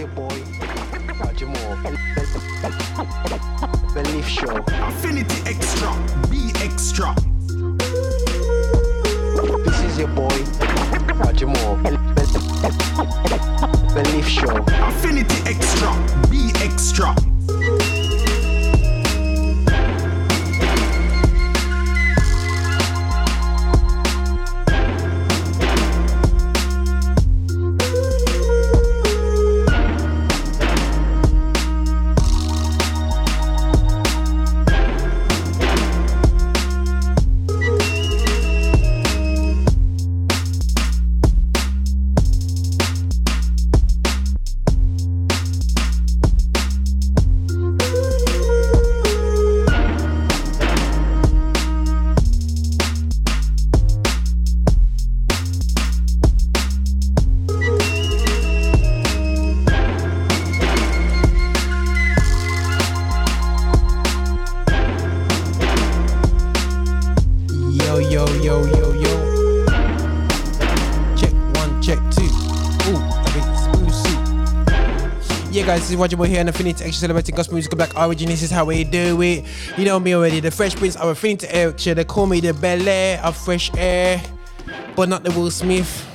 your boy, Moore. The Lift Show. Affinity Extra. Be extra. This is your boy, Moore. The Lift Show. Affinity Extra. Be extra. This is Roger Boy here on Affinity Extra celebrating gospel music black origin. This is how we do it. You know me already. The Fresh Prince of Affinity Extra. They call me the Bel Air of Fresh Air, but not the Will Smith.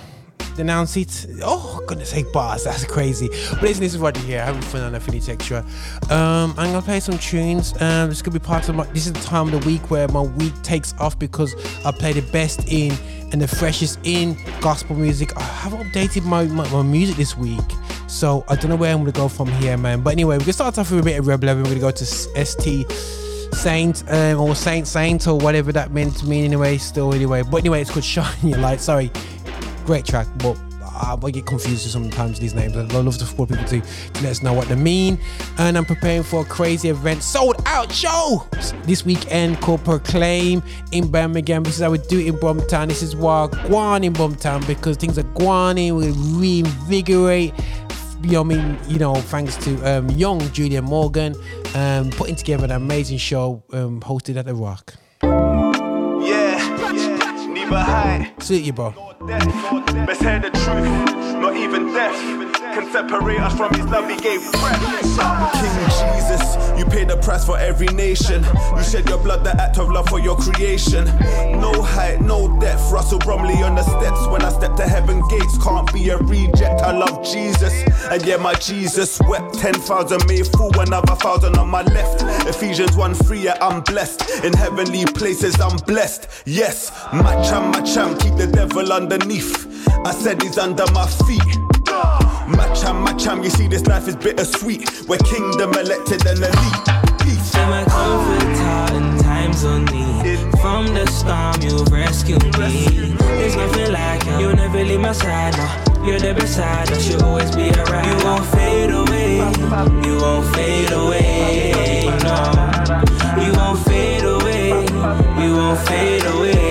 Denounce it. Oh, goodness sake, bars. That's crazy. But listen, this is Roger here. Having fun on Affinity Extra. Um, I'm gonna play some tunes. Um, this could be part of my. This is the time of the week where my week takes off because I play the best in and the freshest in gospel music. I haven't updated my, my, my music this week, so I don't know where I'm gonna go from here, man. But anyway, we're gonna start off with a bit of Rebel. We're gonna go to ST. Saint um, or Saint Saint or whatever that meant to me anyway. Still anyway, but anyway, it's called Shine Your Light. Sorry, great track, but I get confused sometimes these names. I love to support people to, to let us know what they mean. And I'm preparing for a crazy event, sold out show this weekend called Proclaim in Birmingham. This is how we do it in Bromtown. This is why Guan in Bromtown because things are guaning. We reinvigorate. You know, I mean, you know, thanks to um, young Julia Morgan, um, putting together an amazing show um, hosted at the Rock. Yeah, neither high, Sweet you, bro. Best hear the truth, not even death can separate us from his love he gave breath. King Jesus, you paid the price for every nation. You shed your blood, the act of love for your creation. No height, no depth. Russell Bromley on the steps. When I step to heaven gates, can't be a reject. I love Jesus, and yeah, my Jesus wept. Ten thousand made fool, another thousand on my left. Ephesians 1 3, yeah, I'm blessed. In heavenly places, I'm blessed. Yes, my cham, my cham, keep the devil underneath. I said he's under my feet. Macham, macham, you see this life is bittersweet. We're kingdom elected and elite. Peace. You're my comforter in times of need. From the storm, you've rescued me. There's nothing like you. You'll never leave my side, no. You're the beside us, you'll always be around. You won't fade away. You won't fade away. No. You won't fade away. You won't fade away.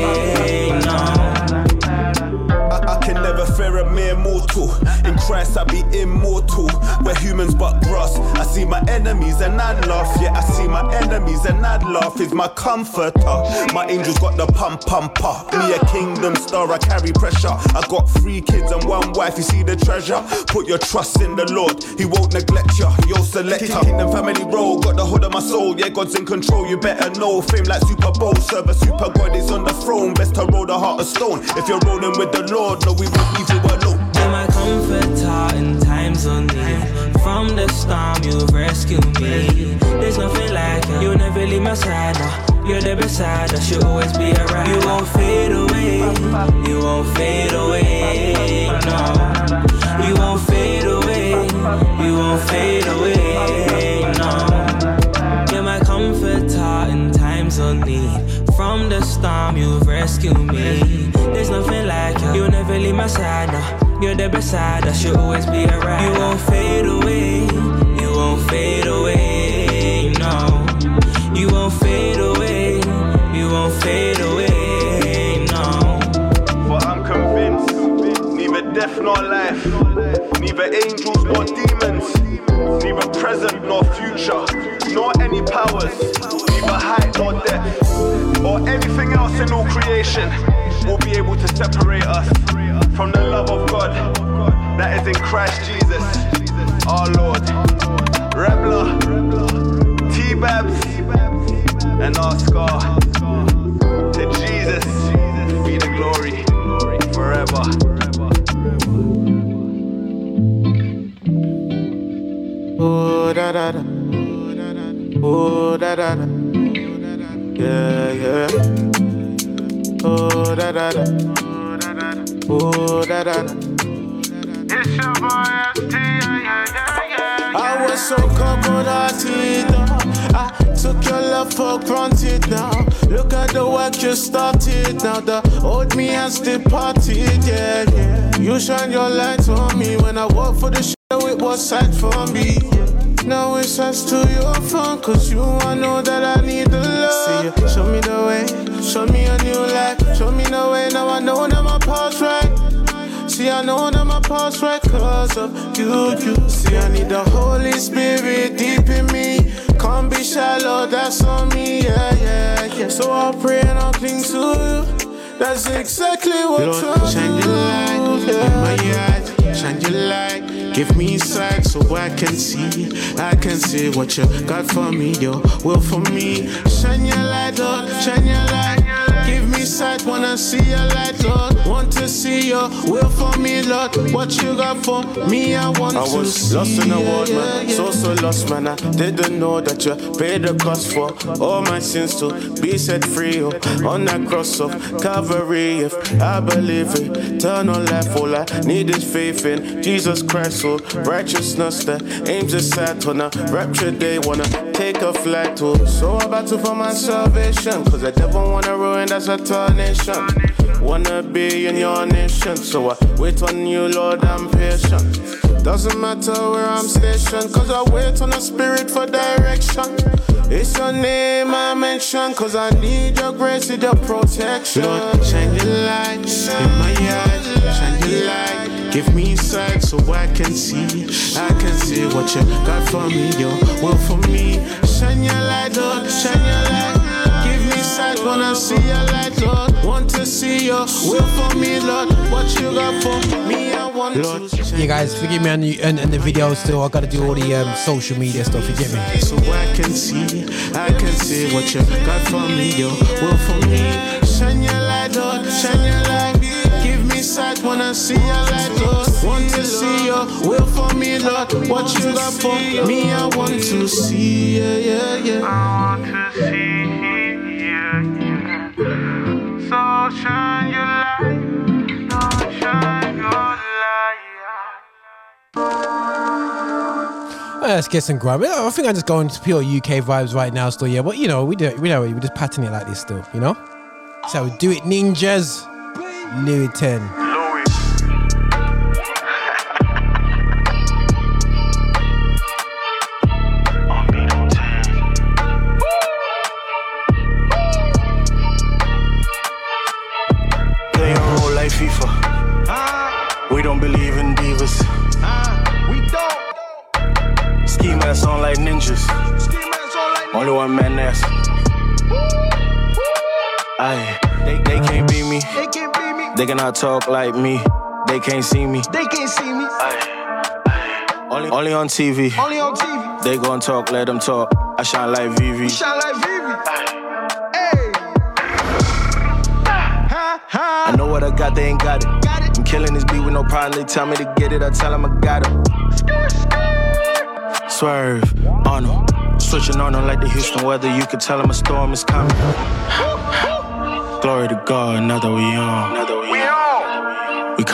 Mere mortal. In Christ, I be immortal. We're humans but grass. I see my enemies and I laugh. Yeah, I see my enemies and I laugh. Is my comforter. My angels got the pump pumper. Me a kingdom star, I carry pressure. I got three kids and one wife. You see the treasure. Put your trust in the Lord. He won't neglect you. Yo, selector. Kingdom family roll. Got the hood of my soul. Yeah, God's in control. You better know. Fame like Super Bowl. Serve a super God is on the throne. Best to roll the heart of stone. If you're rolling with the Lord, no, we won't leave you alone. Comforter in times of need. From the storm, you've rescued me. There's nothing like you. You'll never leave my side, no. You're there beside us, uh. you'll always be around. Uh. You won't fade away. You won't fade away. No. You won't fade away. You won't fade away. No. You're my comforter in times of need. From the storm, you've rescued me. There's nothing like you. You'll never leave my side, no. You're there beside us, you'll always be around. You won't fade away. You won't fade away. No. You won't fade away. You won't fade away. No. For I'm convinced, neither death nor life, neither angels nor demons, neither present nor future, nor any powers, or height or depth or anything else in all creation will be able to separate us from the love of God that is in Christ Jesus, our Lord. Rebla, T Babs, and our scar. To Jesus be the glory forever. Oh da da da. Oh da da da yeah, yeah. Oh, da da da. Oh, da da da. It's your boy ST, yeah, yeah, yeah, yeah. I was so cold hearted. I took your love for granted now. Look at the work you started. Now the old me has departed. Yeah, yeah. You shine your light on me when I walk for the show. It was sad for me. Now it's us to your phone, cause you I know that I need the love. See you, show me the way, show me a new life, show me the way. Now I know that my past right. See, I know that my past right cause of you, you. See, I need the Holy Spirit deep in me. Can't be shallow, that's on me, yeah, yeah, yeah. So I'll pray and I'll cling to you. That's exactly what Lord, I'm shine your light in my eyes, shine your light. Give me sight so I can see, I can see what you got for me, your will for me. Shine your light, Lord, shine your light. Give sight, wanna see your light, Lord. Want to see your will for me, Lord. What you got for me, I want I to was lost in the world, yeah, man. yeah. So, so lost, man. I didn't know that you paid the cost for all my sins to be set free. Oh, on that cross of Calvary, if I believe it, turn eternal life, all I need is faith in Jesus Christ. So, righteousness that aims at a rapture day, wanna take a flight to. So, about to find my salvation, cause I never wanna ruin that's a nation. Wanna be in your nation, so I wait on you, Lord, I'm patient. Doesn't matter where I'm stationed, cause I wait on the spirit for direction. It's your name I mention, cause I need your grace and your protection. Lord, shine your light in my eyes, shine your light. Give me sight so I can see, I can see what you got for me, your will for me. Shine your light, Lord, shine your light. Give me sight, wanna see your light, Lord. Want to see your will for me, Lord. What you got for me, I want Lord, to. Yeah, guys, forgive me on the, and, and the video still. I gotta do all the um, social media stuff. Forgive me. So I can see, I can see what you got for me, your will for me. Shine your light, Lord, shine your light. Give me sight, wanna see your light, Lord. Want to see your will for me, Lord. What you got for me, I want to see, yeah, yeah, yeah. I want to see, yeah, yeah. So shine your light, so shine your light. Let's get some grime. I think I'm just going to pure UK vibes right now, still. Yeah, but you know, we do, we know, we just pattern it like this, still. You know, so do it, ninjas. Louis ten. Louis. On beat on 10. Play your role like FIFA. We don't believe in divas. We don't. Ski mask on like ninjas. Ski mask on like Only one man that's. Aye, they, they can't beat me. They can't beat me. They cannot talk like me. They can't see me. They can't see me. Only, only on TV. Only on TV. They gon' talk, let them talk. I shine like VV. Shine like Vivi. Hey. I know what I got, they ain't got it. Got it. I'm killing this beat with no problem. They tell me to get it, I tell them I got it. Swerve, on 'em. Switching on them like the Houston weather. You can tell them a storm is coming. Glory to God, now that we on.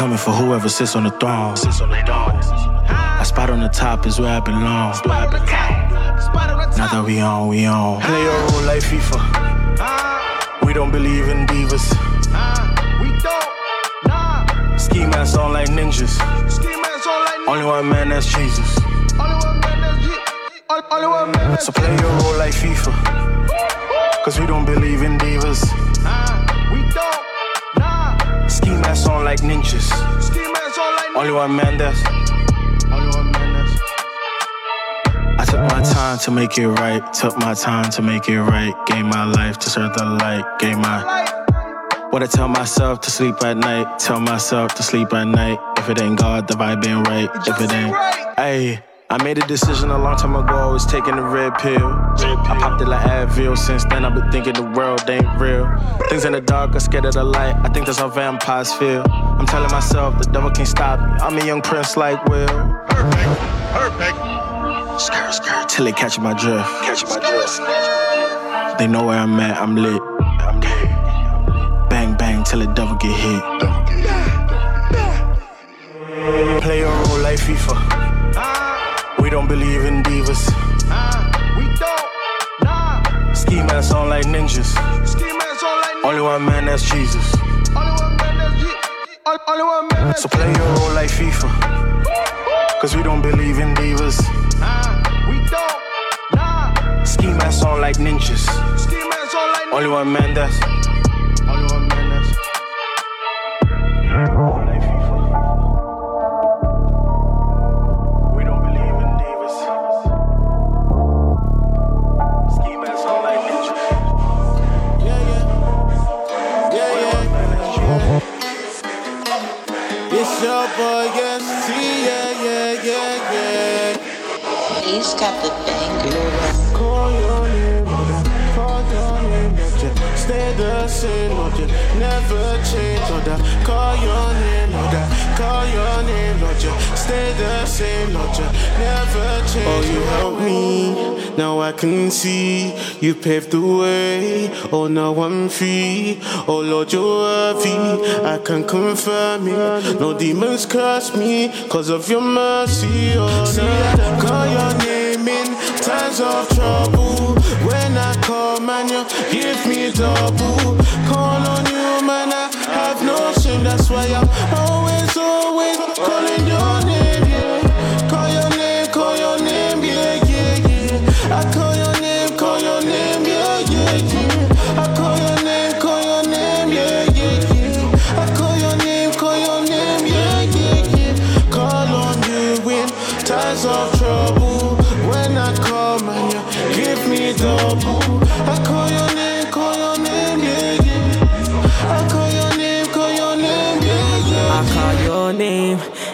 Coming for whoever sits on the throne. Sits on the throne. A spot on the top is where I belong. Spot on the top. Spot on the Now that we on, we on. Play your role like FIFA. Ah. We don't believe in divas. Ah. We don't. Nah. Ski mask on like ninjas. Ski mask on like Only one man, that's Jesus. Only one man that's it. Only- Only one man that's So play your role like FIFA. Cause we don't believe in divas. Ski mask on like ninjas. Ski mask on like Only one man, that's. Only one man, that's. I took my time to make it right. Took my time to make it right. Gave my life to serve the light. Gave my. What I tell myself to sleep at night. Tell myself to sleep at night. If it ain't God, the vibe ain't right. If it ain't. Hey, I made a decision a long time ago. I was taking the red pill. I popped it like Advil. Since then, I've been thinking the world ain't real. Things in the dark are scared of the light. I think that's how vampires feel. I'm telling myself the devil can't stop me. I'm a young prince like Will. Perfect, perfect. Skirt, skirt, till they catch my drift. Catch my drift. They know where I'm at, I'm lit. I'm lit. Bang bang till the devil get hit. Play your role like FIFA. Ah. We don't believe in divas. We don't. Nah. Ski masks on like ninjas. Ski mask on like Only one man, that's Jesus. Only one man that's G. Only- Only one man that's So play your role like FIFA. Cause we don't believe in divas. We don't. Nah. Ski masks on like ninjas. Ski mask on like Only one man, that's. Only one man, that's. Your boy, yes, T, yeah, yeah, yeah, yeah. He's got the banger. Call your name, Lord, call your name, Lord, yeah. Stay the same, Lord, yeah. Never change, Lord, yeah. Call your name, Lord, yeah. Call your name, Lord, yeah. Stay the same, Lord, yeah. Never change. Oh, you help me, now I can see. You paved the way, oh, now I'm free. Oh, Lord, you're worthy, I can confirm it. No demons curse me, cause of your mercy, oh, See, I call your name in times of trouble. When I call, man, you give me double. Call on you, man, I have no shame. That's why I'm always, always calling your name,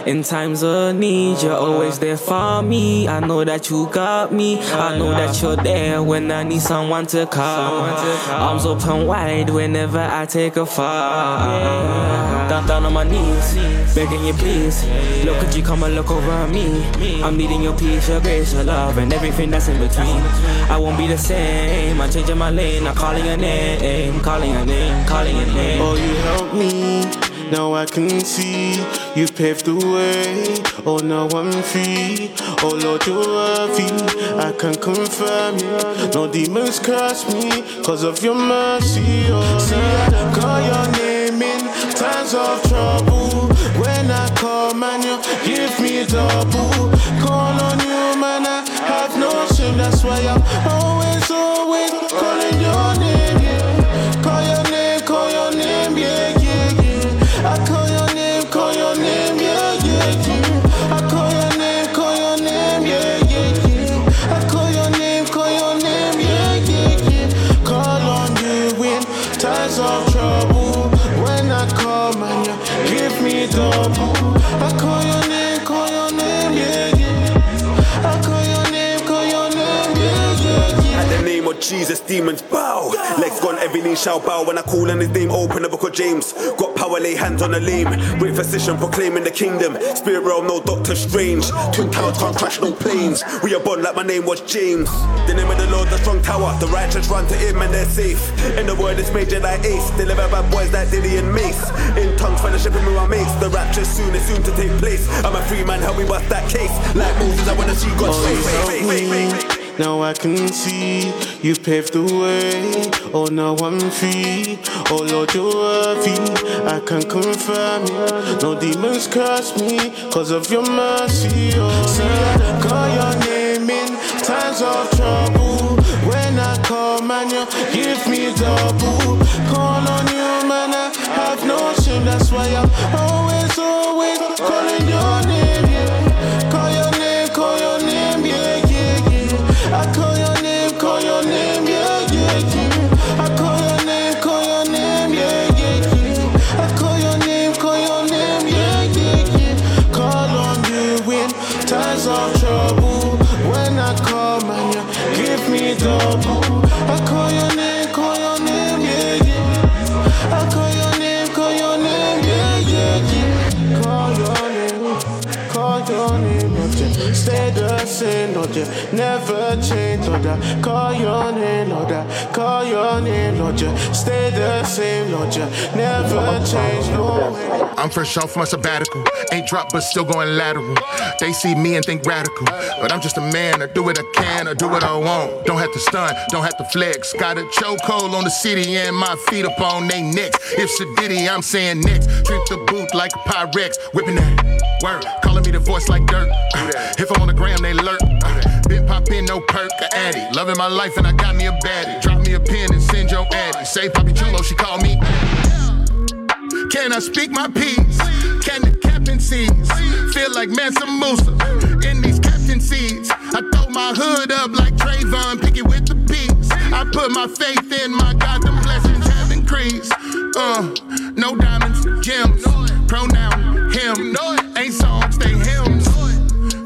in times of need. You're always there for me. I know that you got me. I know that you're there when I need someone to call. Arms open wide whenever I take a fall. Down, down on my knees, begging you please. Look at you, come and look over me. I'm needing your peace, your grace, your love, and everything that's in between. I won't be the same. I'm changing my lane. I'm calling your name, calling your name, calling your name. Oh, you help me. Now I can see you paved the way. Oh, now I'm free. Oh, Lord, you're worthy. I can confirm it. No demons curse me because of your mercy. Oh, see, I call your name in times of trouble. When I call, man, you give me double. Call on you, man, I have no shame. That's why I'm always, always calling your Jesus, demons bow. Legs gone, every knee shall bow. When I call on his name, open the book of James. Got power, lay hands on the lame. Great physician proclaiming the kingdom. Spirit realm, no Doctor Strange. Twin towers can't crash no planes. We are born like my name was James. The name of the Lord, the strong tower. The righteous run to him and they're safe. In the word, it's major like Ace. Deliver bad boys like Diddy and Mace. In tongues, fellowshipping with my mates. The rapture soon is soon to take place. I'm a free man, help me bust that case. Like Moses, I wanna see God's Oh, face. Now I can see you paved the way. Oh, now I'm free. Oh, Lord, you're worthy. I can confirm it. No demons curse me because of your mercy. Oh, see, I call your name in times of trouble. When I call, man, you give me double. Call on you, man, I have no shame. That's why I'm always, always calling Lord, never change, Lord. I call your name, Lord. I call your name, Lord. You stay the same, Lord. You never change, way. I'm fresh off my sabbatical. Ain't dropped, but still going lateral. They see me and think radical. But I'm just a man. I do what I can, I do what I want. Don't have to stun, don't have to flex. Got a chokehold on the city and my feet up on they necks. If Sadiddy, I'm saying next. Trip the booth like a Pyrex. Whipping that word. Calling me the voice like dirt. If I'm on the gram, they lurk. Been poppin', no perk, a addy. Loving my life and I got me a baddie. Drop me a pin and send your addy. Say Poppy Chulo, she call me. Can I speak my piece? Can the captain sees? Feel like Mansa Musa in these captain seats. I throw my hood up like Trayvon, pick it with the peaks. I put my faith in my God, them blessings have increased. Uh, no diamonds, gems, pronoun, him. Ain't songs, they hymns.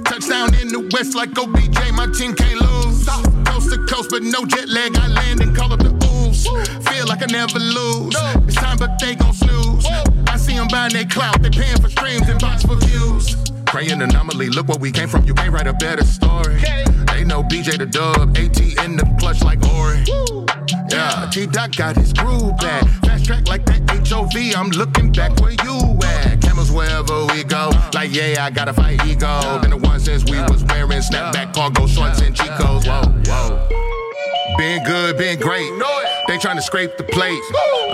Touchdown in the west like OBJ, my team can't lose. Coast to coast, but no jet lag. I land and call up the ooze. Feel like I never lose. It's time, but they gon' snooze. I see them buying their clout, they paying for streams and box for views. Praying anomaly, look where we came from. You can't write a better story. They know BJ the dub, AT in the clutch like Ori. Yeah, T Dot got his groove back. Fast track like that HOV, I'm looking back where you at. Cameras wherever we go. Like, yeah, I gotta fight ego. Been the one since we was wearing snapback cargo shorts and Chicos. Whoa, whoa. Been good, been great. They trying to scrape the plate.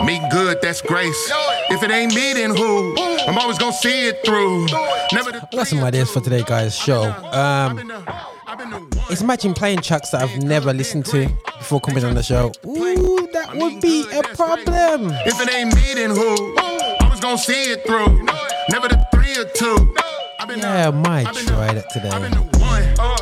I'm eating good, that's grace. If it ain't me, then who? I'm always gonna see it through. Never the I got some ideas for today, guys. Show. Um, it's imagine playing tracks that I've never listened to before coming on the show. Ooh, that would be a problem. If it ain't me, then who? I was gonna see it through. Never the three or two. Yeah, I might try that today.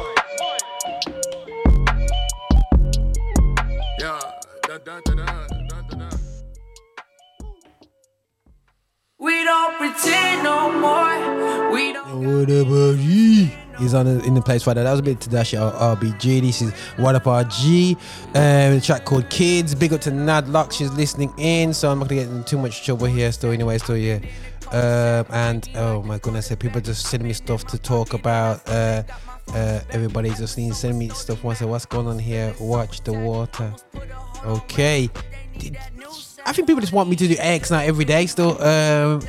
We don't pretend no more. We don't. What about G? He's on in the place right now. That was a bit to dash it out RBG. This is What Up RG. Um, a track called Kids. Big up to Nad Luck. She's listening in, so I'm not gonna get in too much trouble here. Still, anyway, still yeah. Um, and oh my goodness, uh, people just sending me stuff to talk about. Uh, uh, everybody just needs sending me stuff. Say what's going on here? Watch the water. Okay. Did- I think people just want me to do X now every day still. Um,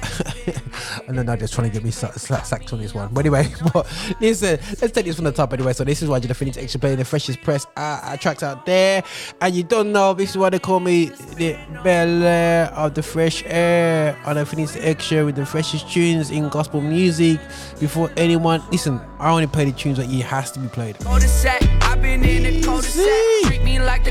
and then they're just trying to get me sa- sa- sacked on this one. But anyway, but listen, let's take this from the top anyway. So this is why you're the Phoenix Extra playing the freshest press uh, uh, tracks out there. And you don't know, this is why they call me the Bel Air of the fresh air on the Phoenix Extra with the freshest tunes in gospel music. Before anyone, listen, I only play the tunes that it has to be played.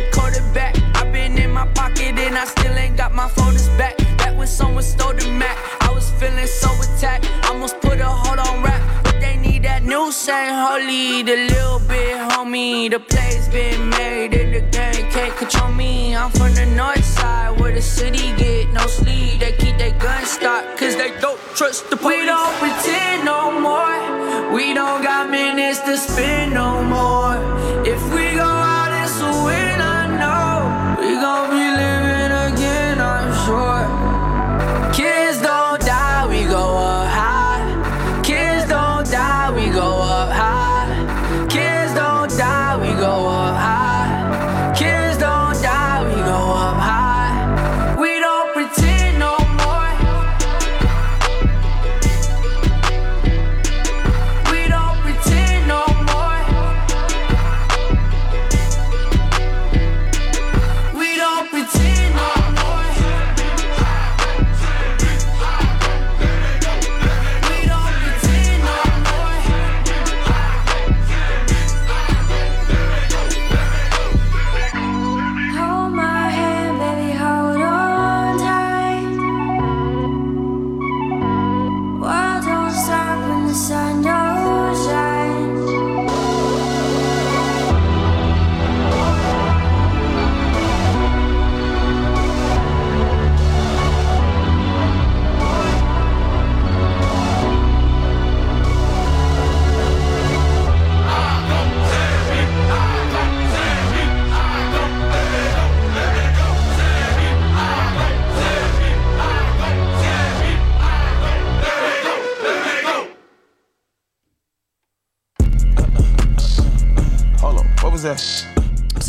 Cul-de-sac. Been in the cul-de-sac. Treat me like the quarterback. I've been in my pocket and I still ain't got my folders back. Back when someone stole the Mac, I was feeling so attacked. Almost put a hold on rap, but they need that new saying holy. The little bit homie, the play's been made and the game can't control me. I'm from the north side where the city get no sleep. They keep their guns stocked cause they don't trust the police. We don't pretend no more. We don't got minutes to spend no more. If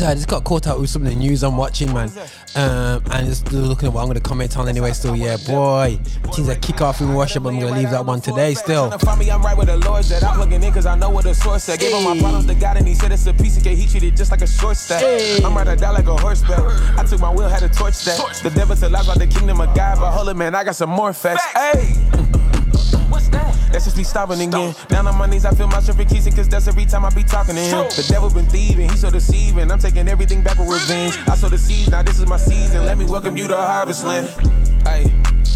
I just got caught up with some of the news I'm watching, man. Um, and just looking at what I'm going to comment on anyway. Still, yeah, boy. Teams that kick off in but I'm going to leave that one today still. Me, I'm right with the Lord's that I'm plugging in cause I know what the source said. Gave all my problems to God and he said it's a piece of cake. He treated just like a short stack. I'm right to die like a horseback. I took my wheel, had a torch that. The devil to lies about the kingdom of God, but hold it, man, I got some more facts. Hey! That's just me stopping again. Down on my knees, I feel my strength increasing, cause that's every time I be talking to him. The devil been thieving, he so deceiving. I'm taking everything back with revenge. I sow the seeds, now this is my season. Let me welcome you to Harvest Land. Hey,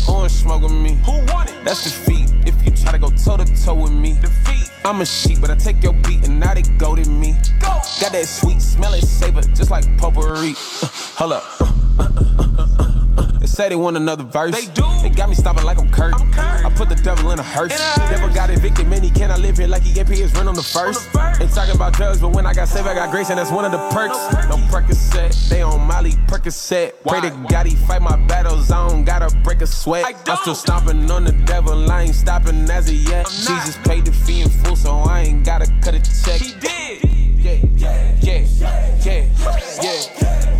orange smoking me. Who won it? That's defeat. If you try to go toe to toe with me, defeat. I'm a sheep, but I take your beat and now they go to me. Go. Got that sweet, smell it, savor, just like potpourri. Uh, hold up. They say they want another verse. They do. They got me stopping like I'm Kurt. I put the devil in a hearse. Never got evicted, man. He cannot live here like he get paid his rent on the first. Ain't talking about drugs, but when I got saved, I got grace, and that's one of the perks. No Percocet, they on Molly Percocet. Pray to God he fight my battles. I don't gotta break a sweat. I'm still stomping on the devil. I ain't stopping as of yet. Jesus paid the fee in full, so I ain't gotta cut a check. He did. Yeah, yeah, yeah, yeah, yeah. Ay,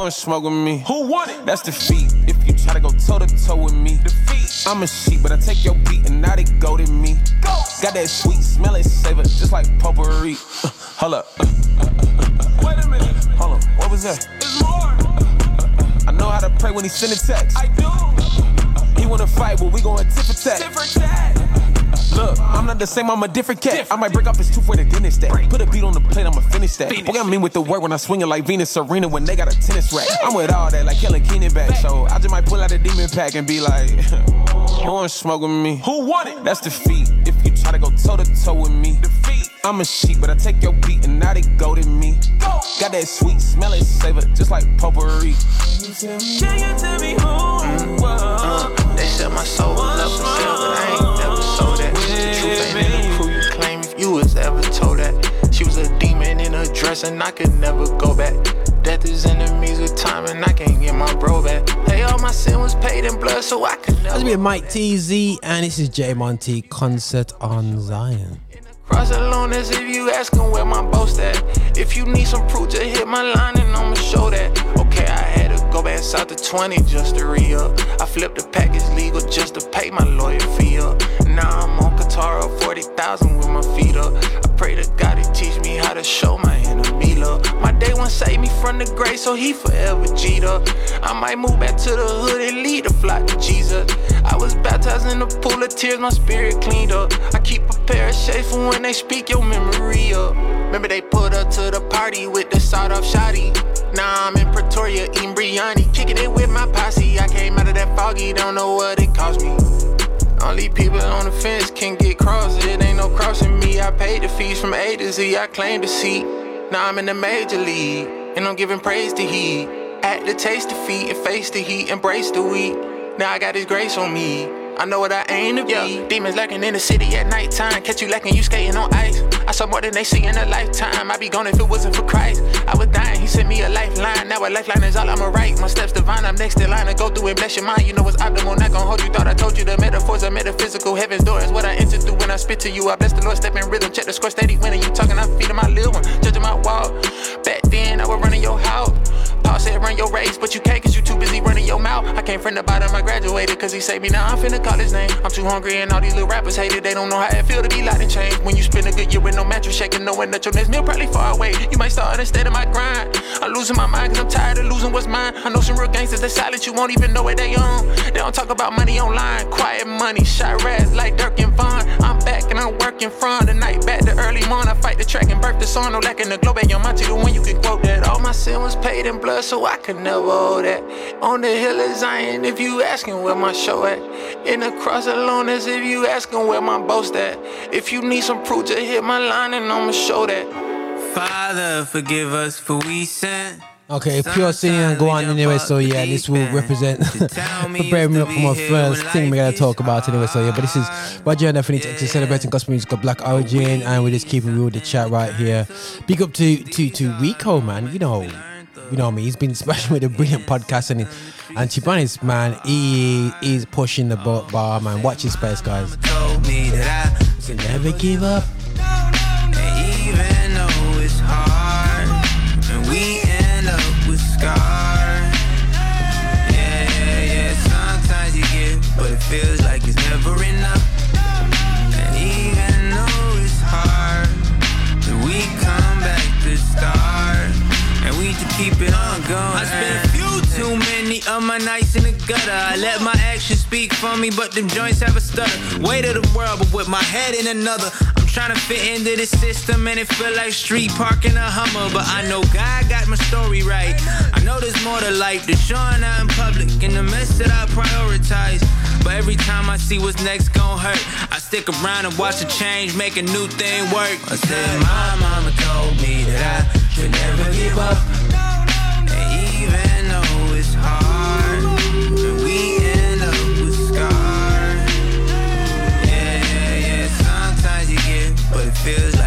orange smoke with me. Who won it? That's defeat. If you try to go toe to toe with me, defeat. I'm a sheep, but I take your beat and now they go to me. Go. Got that sweet, smell and savor, just like potpourri. Uh, hold up. Uh, uh, uh, uh, Wait a minute. Hold on. What was that? It's more. I know how to pray when he send a text. I do. Wanna fight, but we going tit for tat. Tit for tat. Look, I'm not the same, I'm a different cat. I might break off his tooth for the dentist that. Put a beat on the plate, I'ma finish that. What I mean with the work when I swing it like Venus Serena when they got a tennis rack. I'm with all that, like Kellen Keenan back. So I just might pull out a demon pack and be like, orange smoke with me. Who won it? That's defeat. If you try to go toe to toe with me, defeat. I'm a sheep, but I take your beat and now they go to me. Got that sweet, smell it, savor, just like potpourri. Can you tell me who? And I could never go back. Death is enemies with time and I can't get my bro back. Hey, all my sin was paid in blood, so I could That's never. me, Mike TZ, and this is J Monty concert on Zion. Cross alone as if you asking where my boast at. If you need some proof, just hit my line and I'ma show that. Okay, I had to go back south to 20 just to re up. I flipped the package legal just to pay my lawyer fee up. Now I'm on Katara 40,000 with my feet up. I pray to God he teach me how to show my My day one saved me from the grave, so he forever G'd up. I might move back to the hood and lead the flock to Jesus. I was baptized in the pool of tears, my spirit cleaned up. I keep a pair of shades for when they speak your memory up. Remember they pulled up to the party with the sawed off shotty. Now I'm in Pretoria eating biryani, kicking it with my posse. I came out of that foggy, don't know what it cost me. Only people on the fence can get crossed. It ain't no crossing me. I paid the fees from A to Z. I claim the seat. Now I'm in the major league, and I'm giving praise to He. At the taste defeat and face the heat, embrace the weed. Now I got His grace on me. I know what I aim to be. Demons lurking in the city at nighttime. Catch you lacking, you skating on ice. I saw more than they see in a lifetime. I'd be gone if it wasn't for Christ. I was dying, he sent me a lifeline. Now a lifeline is all I'ma write. My steps divine, I'm next in line to go through and bless your mind. You know it's optimal, not gonna hold you. Thought I told you the metaphors are metaphysical. Heaven's door is what I enter through when I spit to you. I bless the Lord, step in rhythm. Check the score steady winning. You talking, I'm feeding my little one. Judging my wall. Back then, I was running your house. Paul said run your race, but you can't cause you too busy running your mouth. I from the bottom, I graduated cause he saved me. Now I'm finna call his name. I'm too hungry and all these little rappers hate it. They don't know how it feel to be locked in chains. When you spend a good year with no mattress shaking, knowing that your next meal probably far away. You might start understanding my grind. I'm losing my mind cause I'm tired of losing what's mine. I know some real gangsters, they silent, you won't even know what they own. They don't talk about money online. Quiet money, shot rats like Durk and Von. I'm back and I'm working from the night back to early morning. I fight the track and birth the song. No lacking the globe at your Monty, the one you can quote that. All my sin was paid in blood, so I could never owe that. On the hill of Zion, if you asking where my show at. In the cross alone, as if you asking where my boast at. If you need some proof, just hit my line and I'ma show that. Father, forgive us for we sin. Okay, pure singing and go on anyway. So yeah, this will represent prepare me up for my first thing we're gonna talk about anyway. So yeah, but this is Roger and Infinite X celebrating gospel music of Black Origin, and we're just keeping real with the chat right here. Big up to to to Rico, man. You know, you know me. He's been smashing with a brilliant podcast, and and to be honest, man, he is pushing the bar, bar man. Watch his space, guys. Told me that So never give up. I, even though it's hard, with scars. Yeah, yeah, yeah. Sometimes you get, but it feels like it's never enough. I spent a few too many of my nights in the gutter. I let my actions speak for me, but them joints have a stutter. Weight of the world, but with my head in another. I'm trying to fit into this system, and it feel like street parking a Hummer. But I know God got my story right. I know there's more to life than showing out in public and the mess that I prioritize. But every time I see what's next gon' hurt, I stick around and watch the change, make a new thing work. I said, My mama told me that I should never give up. Feels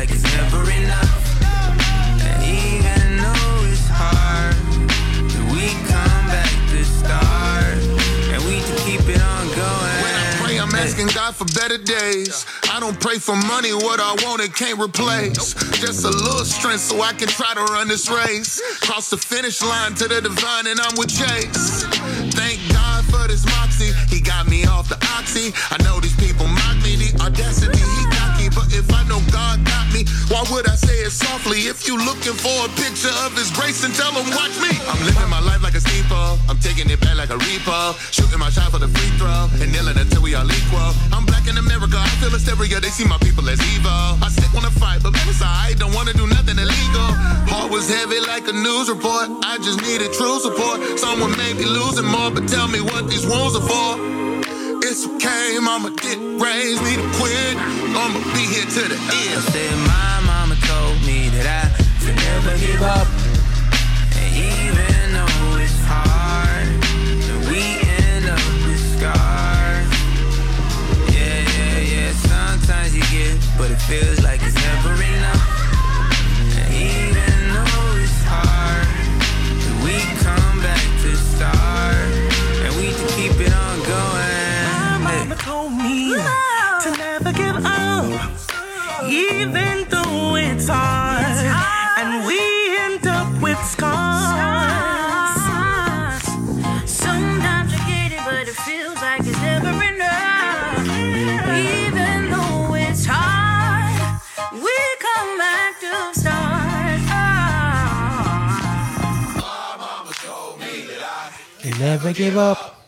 God for better days. I don't pray for money, what I want it can't replace. Just a little strength so I can try to run this race. Cross the finish line to the divine, and I'm with Chase. Thank God for this moxie, he got me off the oxy. I know these people mock me, the audacity I know God got me, why would I say it softly? If you looking for a picture of his grace, and tell him watch me. I'm living my life like a steeple, I'm taking it back like a repo, shooting my shot for the free throw, and kneeling until we all equal. I'm black in America, I feel hysteria, they see my people as evil. I still wanna fight, but man, it's alright, don't wanna do nothing illegal. Heart was heavy like a news report, I just needed true support. Someone may be losing more, but tell me what these wounds are for. It's okay, mama did raise me to quit. I'ma be here to the I end. said my mama told me that I should never give up. And even though it's hard, we end up with scars. Yeah, yeah, yeah. Sometimes you get, but it feels like it's even though it's hard, and we end up with scars. Sometimes I get it, but it feels like it's never enough. Even though it's hard, we come back to start. They never give up.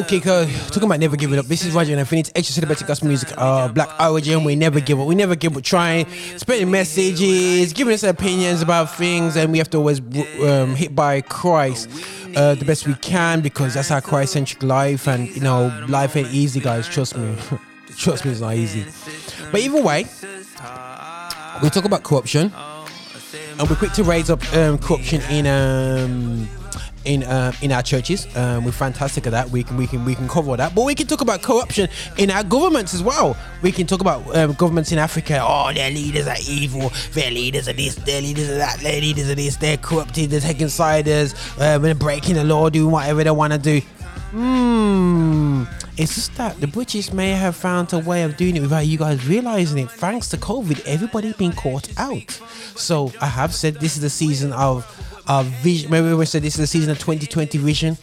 Okay, cool. Talking about never giving up. This is Roger and Infinite Extra Celebrating Gospel Music, uh, Black Origin. We never give up. We never give up. Trying, spreading messages, giving us opinions about things, and we have to always um, hit by Christ uh, the best we can because that's our Christ centric life. And you know, life ain't easy, guys. Trust me. Trust me, it's not easy. But either way, we talk about corruption, and we're quick to raise up um, corruption in um, in uh, in our churches. Um, we're fantastic at that. We can we can we can cover that, but we can talk about corruption in our governments as well. We can talk about um, governments in Africa. Oh, their leaders are evil. Their leaders are this. Their leaders are that. Their leaders are this. They're corrupted. They're taking siders. Um, they're breaking the law, doing whatever they want to do. Hmm. It's just that the British may have found a way of doing it without you guys realizing it. Thanks to COVID, everybody been caught out. So I have said this is the season of of vision. Remember we said this is the season of 2020 vision.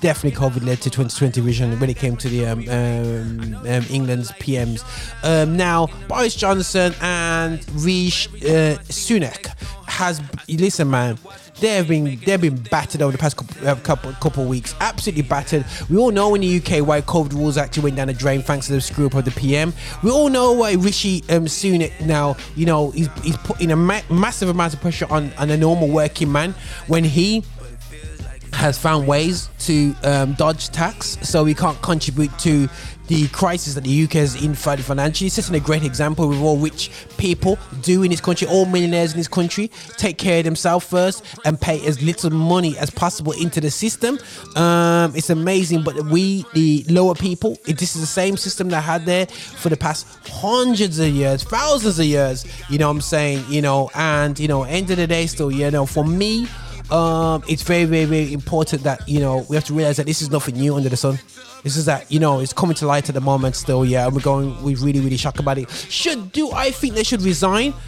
Definitely, COVID led to 2020 vision when it came to the um, um, um, England's PMs. Um, now, Boris Johnson and Rishi uh, Sunak has listen, man. They have been they've been battered over the past couple uh, couple, couple weeks. Absolutely battered. We all know in the UK why COVID rules actually went down the drain thanks to the screw up of the PM. We all know why Rishi um, Sunak now you know he's he's putting a ma- massive amount of pressure on on a normal working man when he has found ways to um, dodge tax, so we can't contribute to the crisis that the UK is in financially. It's setting a great example with all rich people do in this country, all millionaires in this country take care of themselves first and pay as little money as possible into the system. Um, it's amazing, but we, the lower people, it, this is the same system that I had there for the past hundreds of years, thousands of years. You know what I'm saying? You know, and you know, end of the day, still, you know, for me um, it's very, very, very important that you know we have to realize that this is nothing new under the sun. This is that you know it's coming to light at the moment still. Yeah, and we're going. We're really, really shocked about it. Should do I think they should resign?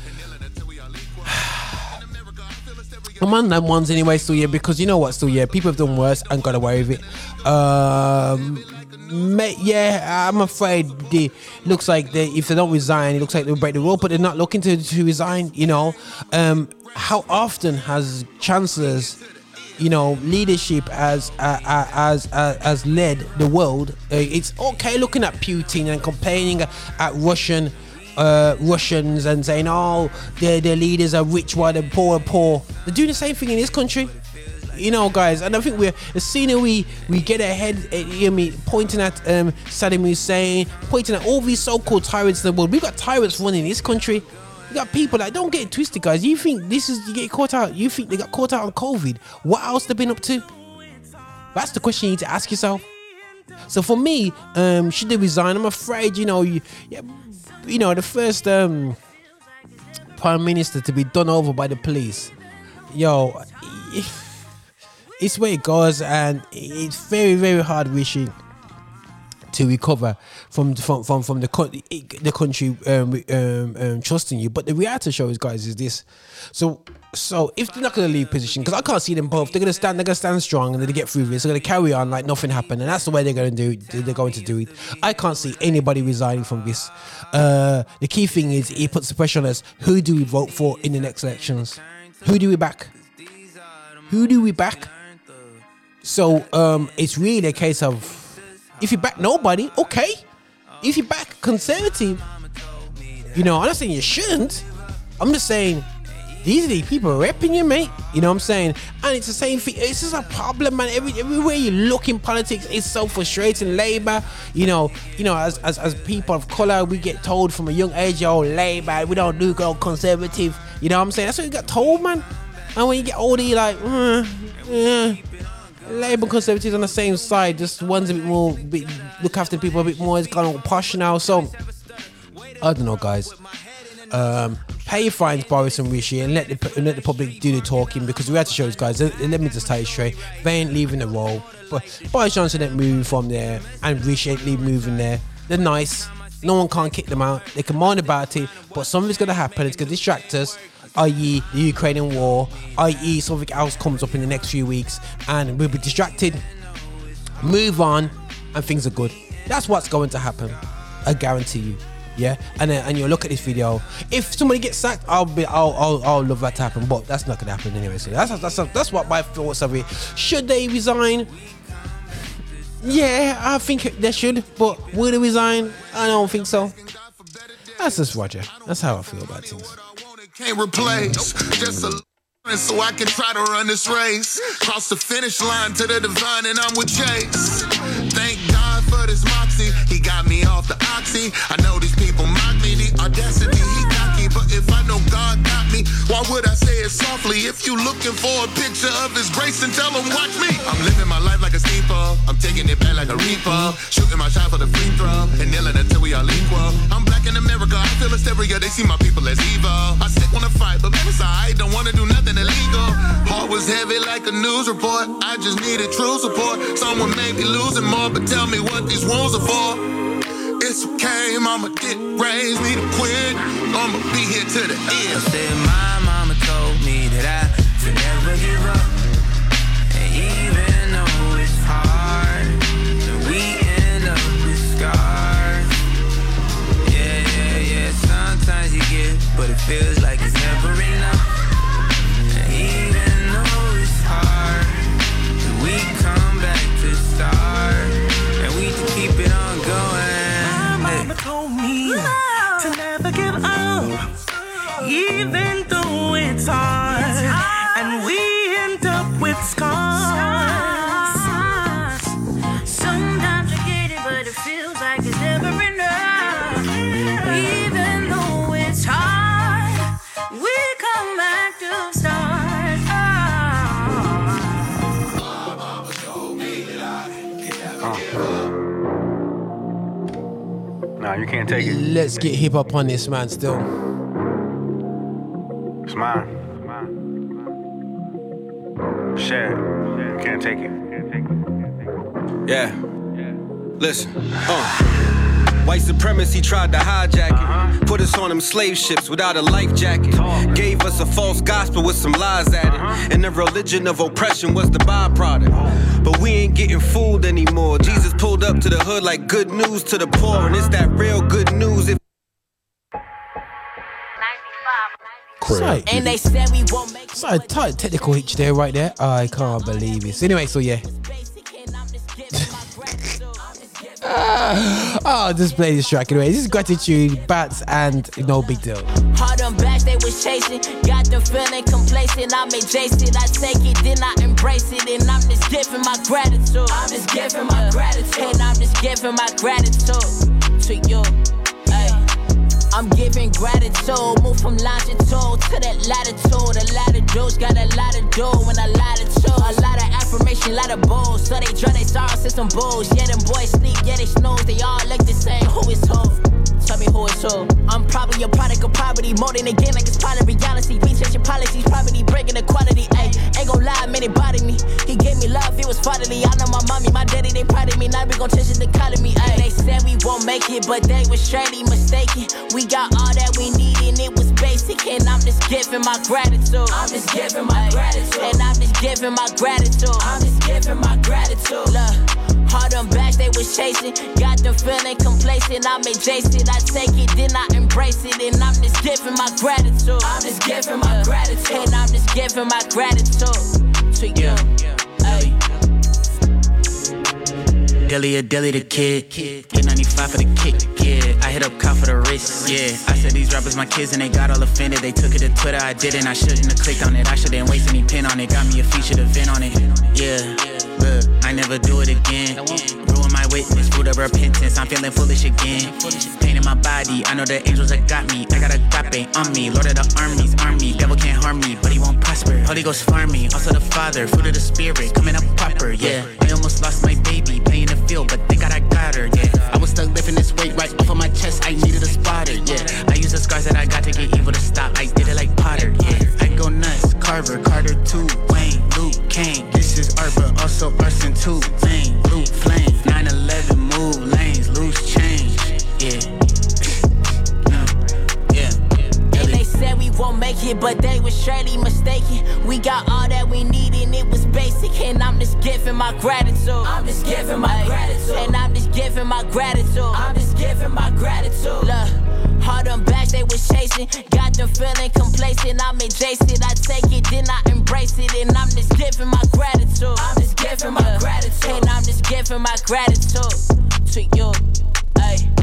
I'm on them ones anyway, still yeah, because you know what, still yeah, people have done worse and got away with it. Um, mate, yeah, I'm afraid they looks like they if they don't resign, it looks like they'll break the rule, but they're not looking to, to resign. You know, um, how often has chancellors, you know, leadership as uh, uh, as uh, as led the world? Uh, it's okay looking at Putin and complaining at Russian uh, Russians and saying, "Oh, their their leaders are rich while the poor are poor." They're doing the same thing in this country, you know, guys. And I think we're the sooner we we get ahead, uh, you hear me pointing at um, Saddam Hussein, pointing at all these so-called tyrants in the world. We've got tyrants running this country. You got people that don't get it twisted, guys. You think this is you get caught out? You think they got caught out on COVID? What else they been up to? That's the question you need to ask yourself. So for me, um, should they resign? I'm afraid, you know, you, you know, the first um, prime minister to be done over by the police. Yo, it's where it goes, and it's very, very hard wishing to recover from from from, from the co- the country um, um, um, trusting you. But the reality show is, guys, is this. So so if they're not going to leave position, because I can't see them both, they're going to stand, they're going to stand strong, and they get through this. They're going to carry on like nothing happened, and that's the way they're going to do. They're going to do it. I can't see anybody resigning from this. Uh, the key thing is it puts the pressure on us. Who do we vote for in the next elections? Who do we back? Who do we back? So um, it's really a case of if you back nobody, okay. If you back conservative, you know, I'm not saying you shouldn't. I'm just saying these are the people repping you, mate. You know what I'm saying? And it's the same thing. It's just a problem, man. Every, everywhere you look in politics, it's so frustrating. Labour, you know, you know, as, as, as people of colour, we get told from a young age, oh, Labour, we don't do go conservative. You know what I'm saying? That's what you got told, man. And when you get older, you're like, mm, yeah. Labour Conservatives on the same side, just one's a bit more, bit, look after people a bit more, it's kind of posh now. So, I don't know, guys. Um, pay your fines, Boris and Rishi, and let the let the public do the talking because we had to show these guys. Let, let me just tell you straight, they ain't leaving the role. But Boris Johnson ain't moving from there, and Rishi ain't leaving moving there. They're nice. No one can't kick them out. They can moan about it, but something's gonna happen. It's gonna distract us i.e., the Ukrainian war, i.e., something else comes up in the next few weeks, and we'll be distracted, move on, and things are good. That's what's going to happen. I guarantee you. Yeah, and then and you look at this video. If somebody gets sacked, I'll be, I'll, I'll, I'll love that to happen. But that's not gonna happen anyway. So that's that's that's what my thoughts it. Should they resign? Yeah, I think they should. But will they resign? I don't think so. That's just Roger. That's how I feel about things. Can't replace just a so I can try to run this race. Cross the finish line to the divine, and I'm with Chase. Thank God for this moxie. He got me off the oxy. I know these people mock me, the audacity he cocky. But if I know God got me, why would I say it softly? If you looking for a picture of his grace, then tell him watch me. I'm living my life like a steeple. I'm taking it back like a reaper. Shooting my shot for the free throw and kneeling until we all equal. I'm black in America. I feel hysteria. They see my people as evil. I still wanna fight, but man, I don't wanna do nothing illegal. Heart was heavy like a news report. I just needed true support. Someone may be losing more, but tell me what these wounds are for. It's okay, mama didn't raise me to quit. I'ma be here to the end. Said my mama told me that I should never give up. And even though it's hard, we end up with scars. Yeah, yeah, yeah. Sometimes you get, but it feels like it's never enough. You can't take it. Let's get hip hop on this man still. It's mine. Share it. You can't take it. Yeah. Listen. Uh. White supremacy tried to hijack it. Uh-huh. Put us on them slave ships without a life jacket. Gave us a false gospel with some lies added. Uh-huh. And the religion of oppression was the byproduct. Oh. But we ain't getting fooled anymore. Jesus pulled up to the hood like good news to the poor. And it's that real good news. If Sorry. And they said we won't make Sorry, tight technical hitch there, right there. I can't believe it. So anyway, so yeah. Ah. oh, just play this track anyway. This is gratitude, bats, and no big deal. Hard on back, they was chasing. Got them feeling complacent. I'm adjacent. I take it, then I embrace it. And I'm just giving my gratitude. I'm just giving my gratitude. And I'm just giving my gratitude to you. I'm giving gratitude. Move from longitude to that latitude. A lot of dudes got a lot to do when a lot of choose. A lot of affirmation, a lot of bulls. So they draw they sorrows to some bulls. Yeah, them boys sleep, yeah, they snooze. They all look the same. Who is who? Tell me who is who. I'm probably a product of poverty. More than again, like it's part of reality. We changing policies, poverty, breaking equality. Ayy, ain't gon' lie, man, it bothered me. He gave me love, it was fatherly. I know my mommy, my daddy, they proud of me. Now we gon' change the economy. Ayy, they said we won't make it, but they was straightly mistaken. We got all that we need, and it was. And I'm just giving my gratitude. I'm just giving my gratitude. And I'm just giving my gratitude. I'm just giving my gratitude. Look. Hard on back, they was chasing. Got them feeling complacent. I'm adjacent. I take it, then I embrace it. And I'm just giving my gratitude. I'm just giving my gratitude. And I'm just giving my gratitude to you. Ay. Dilly a dilly the kid. Get 95 for the kick, yeah. I hit up cop for the wrist, yeah. I said these rappers my kids and they got all offended. They took it to Twitter, I didn't. I shouldn't have clicked on it. I shouldn't waste any pen on it. Got me a feature to vent on it, yeah. Look, I never do it again. Witness, fruit of repentance. I'm feeling foolish again. Pain in my body, I know the angels that got me. I got a agape on me, Lord of the armies, army. Devil can't harm me, but he won't prosper. Holy Ghost farm me, also the Father, fruit of the Spirit, coming up proper, yeah. I almost lost my baby, playing the field, but thank God I got her, yeah. I was stuck lifting this weight right off of my chest, I needed a spotter, yeah. I used the scars that I got to get evil to stop, I did it like Potter, yeah. I go nuts, Carver, Carter 2, Wayne, Luke, Kane. This is art, but also arson two, Zane, Luke, Flame. 9-11, move lanes, loose change, yeah. Won't make it, but they was surely mistaken. We got all that we need, and it was basic. And I'm just giving my gratitude. I'm just giving my gratitude. And I'm just giving my gratitude. I'm just giving my gratitude. Look, hard on back, they was chasing. Got them feeling complacent. I'm adjacent. I take it, then I embrace it. And I'm just giving my gratitude. I'm just giving my gratitude. And I'm just giving my gratitude to you. Ay.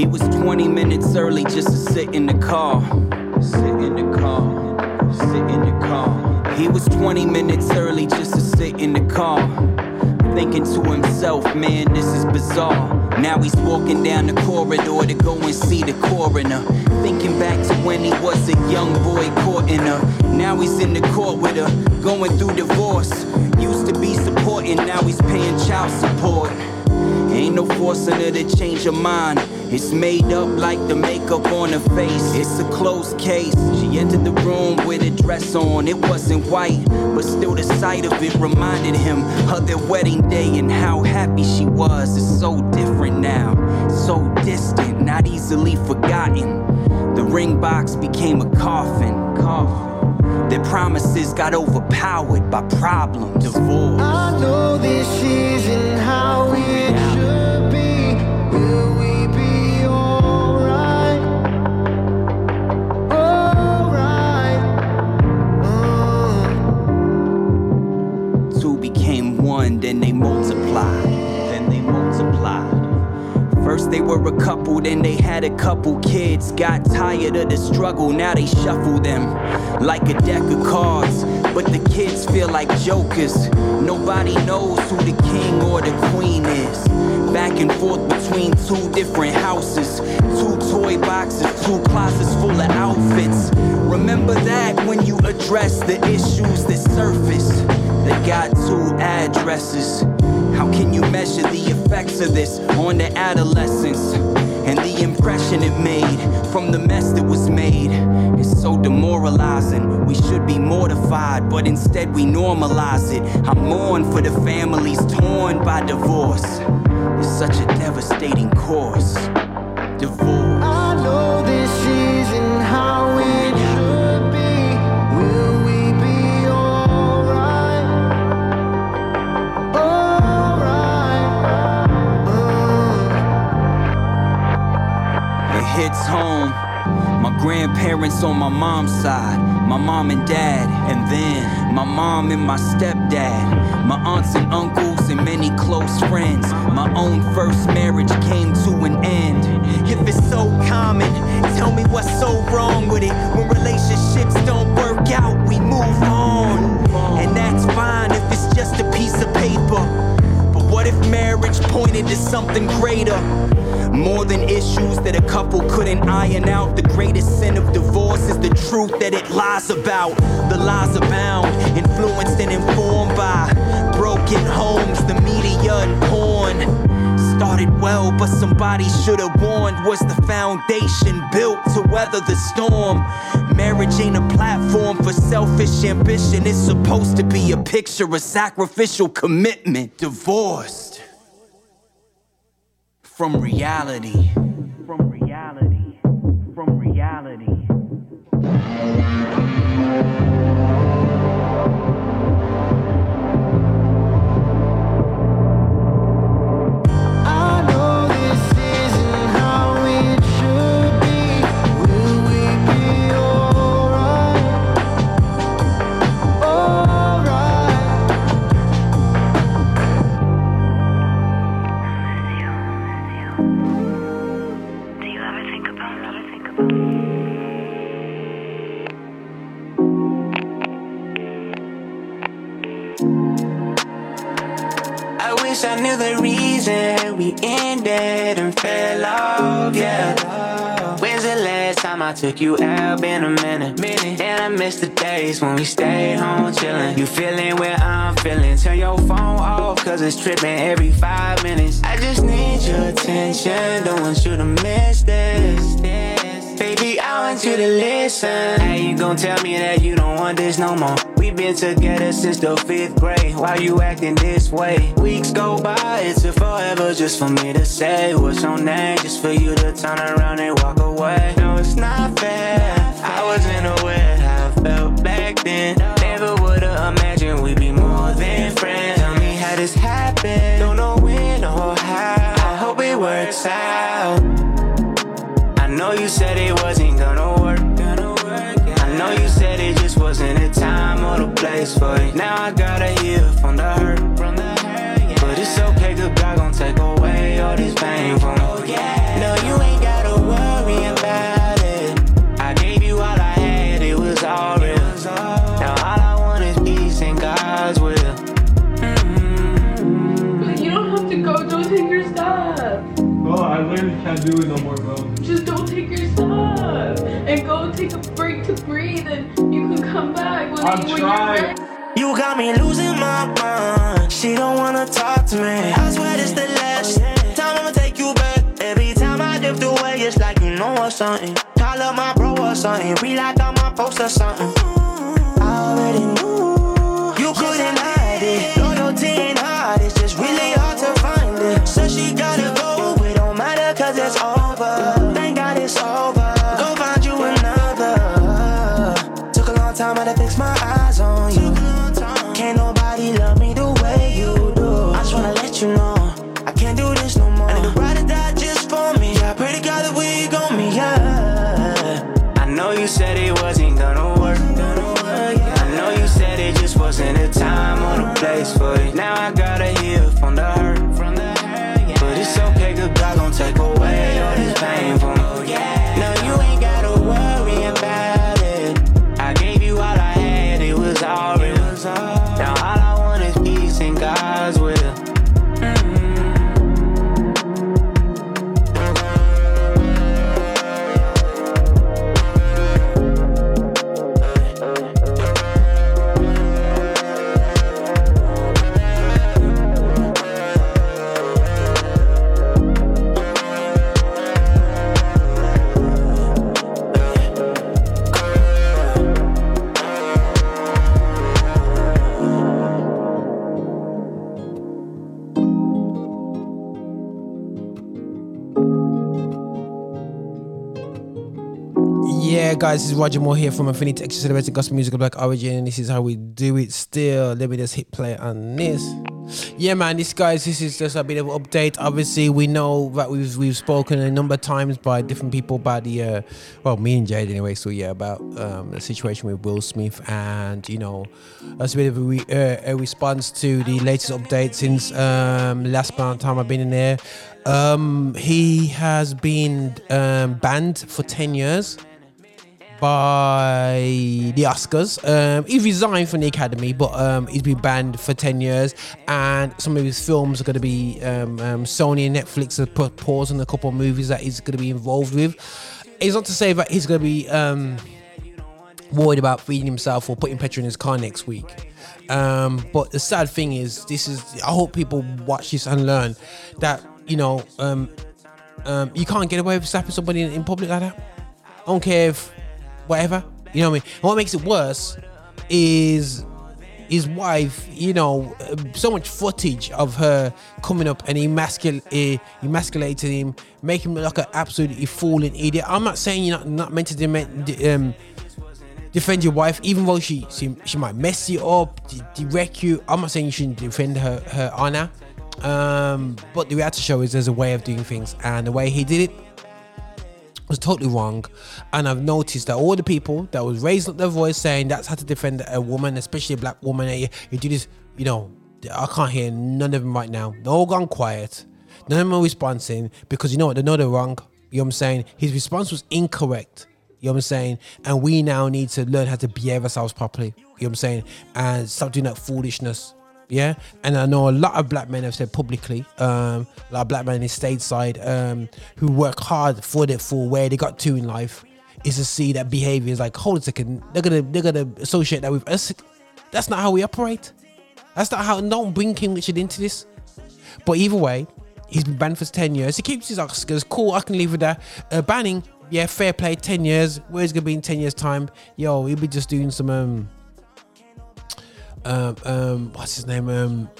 He was 20 minutes early just to sit in the car. Sit in the car. Sit in the car. He was 20 minutes early just to sit in the car. Thinking to himself, man, this is bizarre. Now he's walking down the corridor to go and see the coroner. Thinking back to when he was a young boy courting her. Now he's in the court with her, going through divorce. Used to be supporting, now he's paying child support. Ain't no forcing her to change her mind. It's made up like the makeup on her face. It's a closed case. She entered the room with a dress on. It wasn't white, but still the sight of it reminded him of their wedding day and how happy she was. It's so different now, so distant, not easily forgotten. The ring box became a coffin. Coffin. Their promises got overpowered by problems. Divorce. I know this isn't how it they were a couple, then they had a couple kids. Got tired of the struggle, now they shuffle them like a deck of cards. But the kids feel like jokers. Nobody knows who the king or the queen is. Back and forth between two different houses, two toy boxes, two closets full of outfits. Remember that when you address the issues that surface. They got two addresses. How can you measure the effects of this on the adolescents? And the impression it made from the mess that was made. It's so demoralizing. We should be mortified, but instead we normalize it. I mourn for the families torn by divorce. It's such a devastating course. Divorce. I know this isn't It hits home. My grandparents on my mom's side, my mom and dad, and then my mom and my stepdad, my aunts and uncles, and many close friends. My own first marriage came to an end. If it's so common, tell me what's so wrong with it. When relationships don't work out, we move on. And that's fine if it's just a piece of paper. But what if marriage pointed to something greater? More than issues that a couple couldn't iron out. The greatest sin of divorce is the truth that it lies about. The lies abound, influenced and informed by broken homes, the media and porn. Started well, but somebody should have warned. Was the foundation built to weather the storm? Marriage ain't a platform for selfish ambition. It's supposed to be a picture of sacrificial commitment. Divorced from reality. I took you out? Been a minute. Minute. And I miss the days when we stayed home chillin'. You feeling where I'm feeling? Turn your phone off, cause it's trippin' every five minutes. I just need your attention, don't want you to miss this. Baby, I want you to listen. How you gon' tell me that you don't want this no more? Been together since the fifth grade. Why you acting this way? Weeks go by, it's a forever just for me to say what's your name, just for you to turn around and walk away. No, it's not fair. I wasn't aware how I felt back then. Never would've imagined we'd be more than friends. Tell me how this happened. Don't know when or how. I hope it works out. I know you said it place for it. Now I gotta heal from the hurt. From the hangin' But it's okay, cause God gon' take away all this pain from me. Oh, no, you ain't gotta worry about it. I gave you all I had, it was all real. Now all I want is peace and God's will. Mm-hmm. But you don't have to go. Don't take your stuff. Bro, I literally can't do it no more, bro. Just don't take your stuff and go take a break to breathe, and you can come back when, I'm trying. You got me losing my mind. She don't wanna talk to me. I swear this the last time I'ma take you back. Every time I drift away, it's like you know or something. Call up my bro or something. Like on my post or something. I already knew you said it wasn't gonna work. I know you said it just wasn't the time or the place for it. Now I gotta heal from the hurt. But it's okay, cause God gon' take away all this pain from me. Guys, this is Roger Moore here from Infinity Extra Celebrated Gospel Music of Black Origin, and this is how we do it still. Let me just hit play on this. Yeah, man, this guys, this is just a bit of an update. Obviously, we know that we've we've spoken a number of times by different people about the uh, well, me and Jade anyway. So yeah, about um, the situation with Will Smith, and you know, that's a bit of a, re- uh, a response to the latest update since um, last time I've been in there. Um, he has been um, banned for ten years by the Oscars. Um, he resigned from the Academy, but um, he's been banned for 10 years. And some of his films are going to be um, um, Sony and Netflix have put pause on a couple of movies that he's going to be involved with. It's not to say that he's going to be um, worried about feeding himself or putting petrol in his car next week. Um, but the sad thing is, this is. I hope people watch this and learn that you know you can't get away with slapping somebody in, in public like that. I don't care if whatever. You know what I mean? And what makes it worse is his wife, you know, so much footage of her coming up and emascul- eh, emasculating him, making him look like an absolutely fool and idiot. I'm not saying you're not, not meant to dem- um, defend your wife, even though she she, she might mess you up, de- direct you. I'm not saying you shouldn't defend her her honor. Um, but the reality show is there's a way of doing things, and the way he did it was totally wrong. And I've noticed that all the people that was raising up their voice saying that's how to defend a woman, especially a black woman, you, do this, you know, I can't hear none of them right now. They're all gone quiet. None of them are responding because you know what? They know they're wrong. You know what I'm saying? His response was incorrect. You know what I'm saying? And we now need to learn how to behave ourselves properly. You know what I'm saying? And stop doing that foolishness. Yeah, and I know a lot of black men have said publicly, um, a lot of black men in the stateside um, who work hard for it for where they got to in life, is to see that behavior is like, hold a second, they're gonna they're gonna associate that with us. That's not how we operate. That's not how. Don't bring King Richard into this. But either way, he's been banned for ten years. He keeps his Oscars. Cool, I can leave with that. Uh, banning, yeah, fair play. Ten years. Where's gonna be in ten years' time? Yo, he'll be just doing some um um, um, what's his name? Um,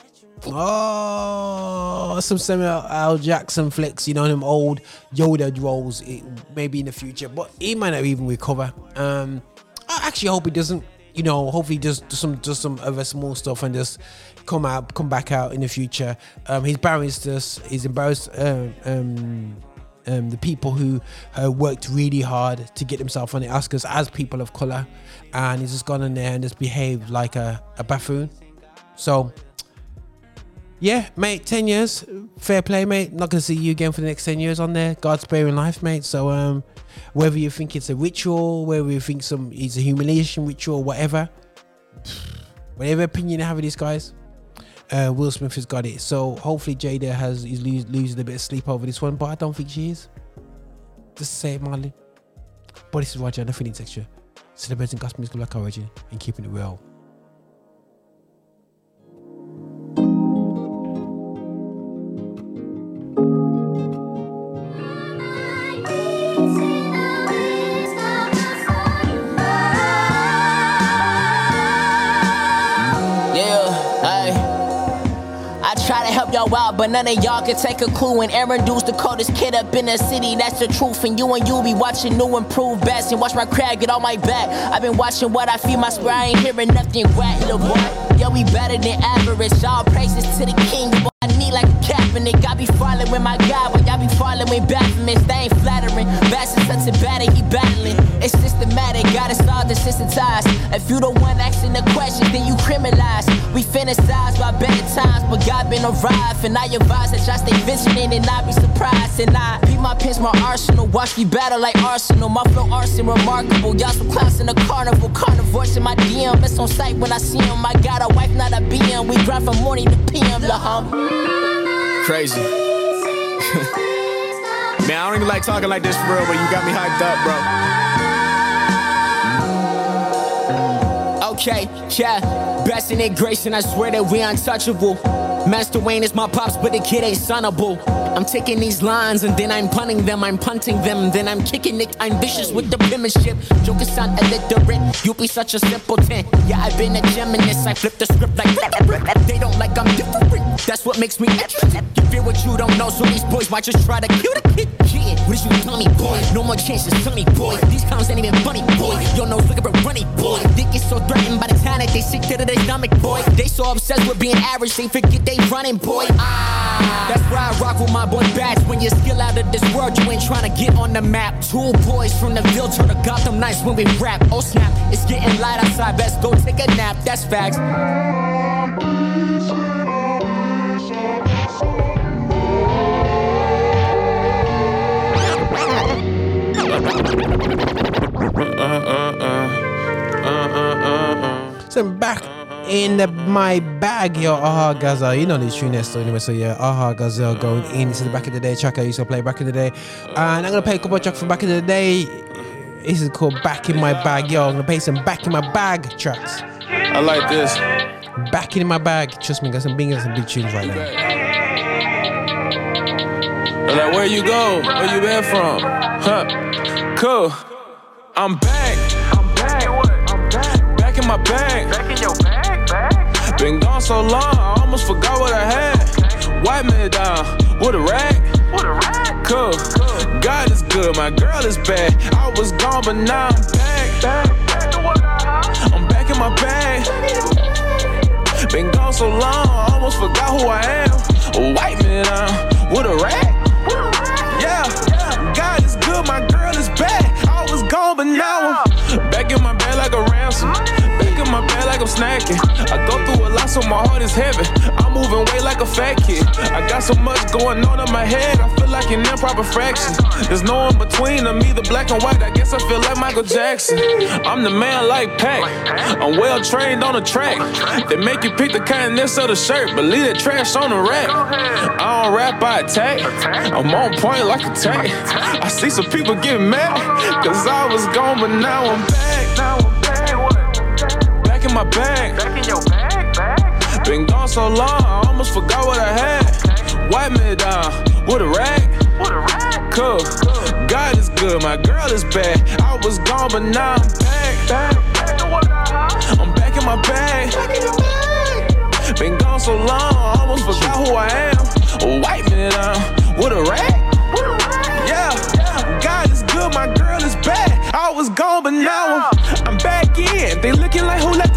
oh, some Samuel L. Jackson flicks, you know, them old Yoda roles, it, maybe in the future, but he might not even recover. Um, I actually hope he doesn't. You know, hopefully just do some just some other small stuff and just come out, come back out in the future. Um, he's embarrassed us. He's embarrassed. Um, um, um, the people who uh, worked really hard to get themselves on the Oscars as people of color, and he's just gone in there and just behaved like a, a buffoon. So, yeah, mate, 10 years, fair play, mate. Not gonna see you again for the next 10 years on there. God's sparing life, mate. So, um, whether you think it's a ritual, whether you think some it's a humiliation ritual, whatever, whatever opinion you have of these guys, uh, Will Smith has got it. So hopefully Jada has is losing a bit of sleep over this one, but I don't think she is. Just say it, Marley. But this is Roger, the feeling texture, celebrating gospel music black origin and keeping it real. Y'all out, but none of y'all can take a clue. And Aaron Dude's the coldest kid up in the city, that's the truth. And you and you be watching new improved best and watch my crab get on my back. I've been watching what I feed my spray, I ain't hearing nothing whack, little boy. Yo, we better than average. All praises to the king, I need like a Kaepernick. I be with my guy, but y'all be falling with Baphomets. They ain't flattering. Bass's such a bad he battling. It's systematic, got us all desensitized. If you the one asking the questions, then you criminalize. We fantasize by better times, but God been arrived. And I advise that y'all stay vigilant and not be surprised. And I beat my pins, my arsenal. Watch me battle like Arsenal. My flow arson remarkable. Y'all some clowns in the carnival. Carnivores in my DM. It's on sight when I see him. I got a wife, not a BM. We grind from morning to PM, la hum. Crazy. Man, I don't even like talking like this for real, but you got me hyped up, bro. Okay, yeah. Best in it, grace, and I swear that we untouchable. Master Wayne is my pops, but the kid ain't sonable. I'm taking these lines and then I'm punting them, I'm punting them, then I'm kicking it. I'm vicious with the penmanship. Jokers sound illiterate, you be such a simpleton. Yeah, I've been a Geminus, I flip the script like they don't like I'm different. That's what makes me interesting. You fear what you don't know, so these boys might just try to kill the kid. Yeah, what is you dummy boy? No more chances, sunny boy. These clowns ain't even funny boy. Your nose looking for runny boy. They get so threatened by the time that they sick to their stomach boy. They so obsessed with being average, they forget they running boy. Ah, that's why I rock with my boy Bats. When you're still out of this world, you ain't trying to get on the map. Two boys from the Ville to the Gotham Knights when we rap. Oh snap, it's getting light outside. Best go take a nap. That's facts. Uh, uh, uh, so I'm back in the, my bag, yo, Aha Gazelle. You know this tune next anyway, so yeah, Aha Gazelle going in. This is the back in the day track I used to play back in the day. And I'm gonna play a couple of tracks from back in the day. This is called Back in My Bag, yo. I'm gonna play some Back in My Bag tracks. I like this. Back in my bag. Trust me, got some big, some big tunes right now. They're like, where you go? Where you been from? Huh? Cool. I'm back. I'm back. I'm back. Back in my bag. Back in your bag, bag. Been gone so long, I almost forgot what I had. White me down with a rag. With a rag. Cool. God is good, my girl is bad. I was gone, but now I'm back. I'm back in my bag. Been gone so long, I almost forgot who I am. White me down with a rag. Yeah, God is good, my girl is bad. I was gone, but now I'm back in my bed like a ransom. My bed like I'm snacking. I go through a lot, so my heart is heavy. I'm moving weight like a fat kid. I got so much going on in my head, I feel like an improper fraction. There's no in between, I'm either black and white. I guess I feel like Michael Jackson. I'm the man like Pac. I'm well trained on the track. They make you pick the kindness of the shirt, but leave the trash on the rack. I don't rap, I attack. I'm on point like a tank. I see some people get mad, cause I was gone, but now I'm back. In my bag. Back in your bag, bag. Been gone so long, I almost forgot what I had. Wipe me down with a rag. With a rag. Cool. God is good, my girl is bad. I was gone, but now I'm back. I'm back in my bag. Been gone so long, I almost forgot who I am. Wipe me down with a rag. Yeah, God is good, my girl is bad. I was gone, but now I'm, I'm back in. They looking like who let in.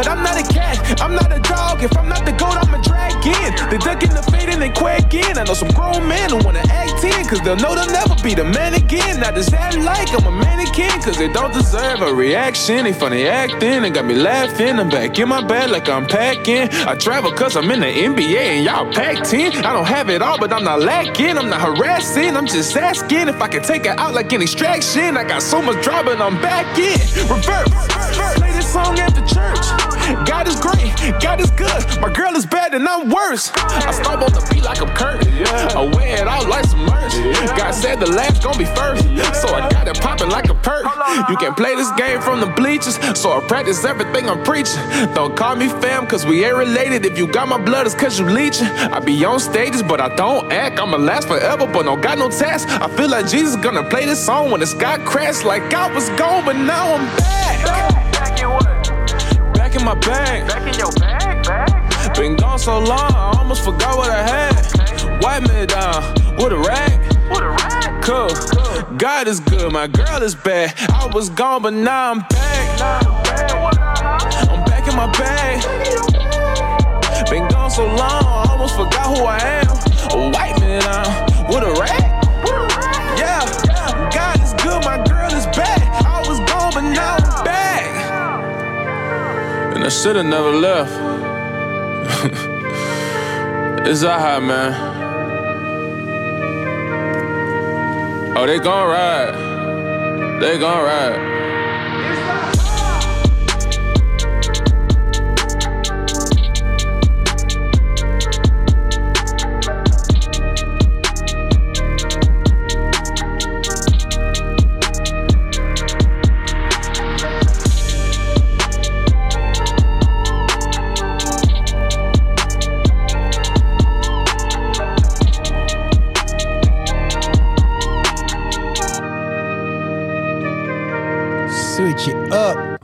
But I'm not a cat, I'm not a dog. If I'm not the goat, I'm a drag in. They ducking the fade and they quack in. I know some grown men who wanna act in, cause they'll know they'll never be the man again. Now does that like I'm a mannequin? Cause they don't deserve a reaction. They funny acting and got me laughing. I'm back in my bed like I'm packing. I travel cause I'm in the NBA and y'all packed in. I don't have it all, but I'm not lacking. I'm not harassing, I'm just asking if I can take it out like an extraction. I got so much drama I'm back in. Reverse. Play this song at the church. God is great, God is good. My girl is bad and I'm worse. I stumble the beat like I'm Kirk. I wear it out like some merch. God said the last gon' be first. So I got it popping like a perk. You can play this game from the bleachers. So I practice everything I'm preaching. Don't call me fam, cause we ain't related. If you got my blood, it's cause you leeching. I be on stages, but I don't act. I'ma last forever, but don't got no task. I feel like Jesus gonna play this song when the sky crashed. Like I was gone, but now I'm back. Back in my bag. Back in your bag, bag. Been gone so long, I almost forgot what I had. Wipe me down with a rag. With a rag. Cool. God is good, my girl is bad. I was gone, but now I'm back. I'm back in my bag. Been gone so long, I almost forgot who I am. Wipe me down with a rag. I should've never left. it's Zaha, man. Oh, they gon' ride. They gon' ride. It up.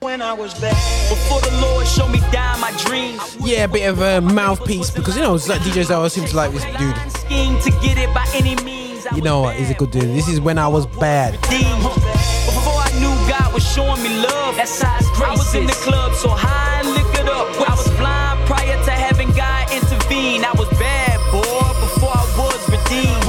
When I was back before the Lord showed me down my dreams. Yeah, a bit of a mouthpiece because you know it's like DJs always seem to like this dude. Scheme to get it by any means. You know what? He's a good dude. This is when I was bad. Before I knew God was showing me love, that's how His grace I was in the club so high and liquored up. I was blind prior to having God intervene. I was bad, boy, before I was redeemed.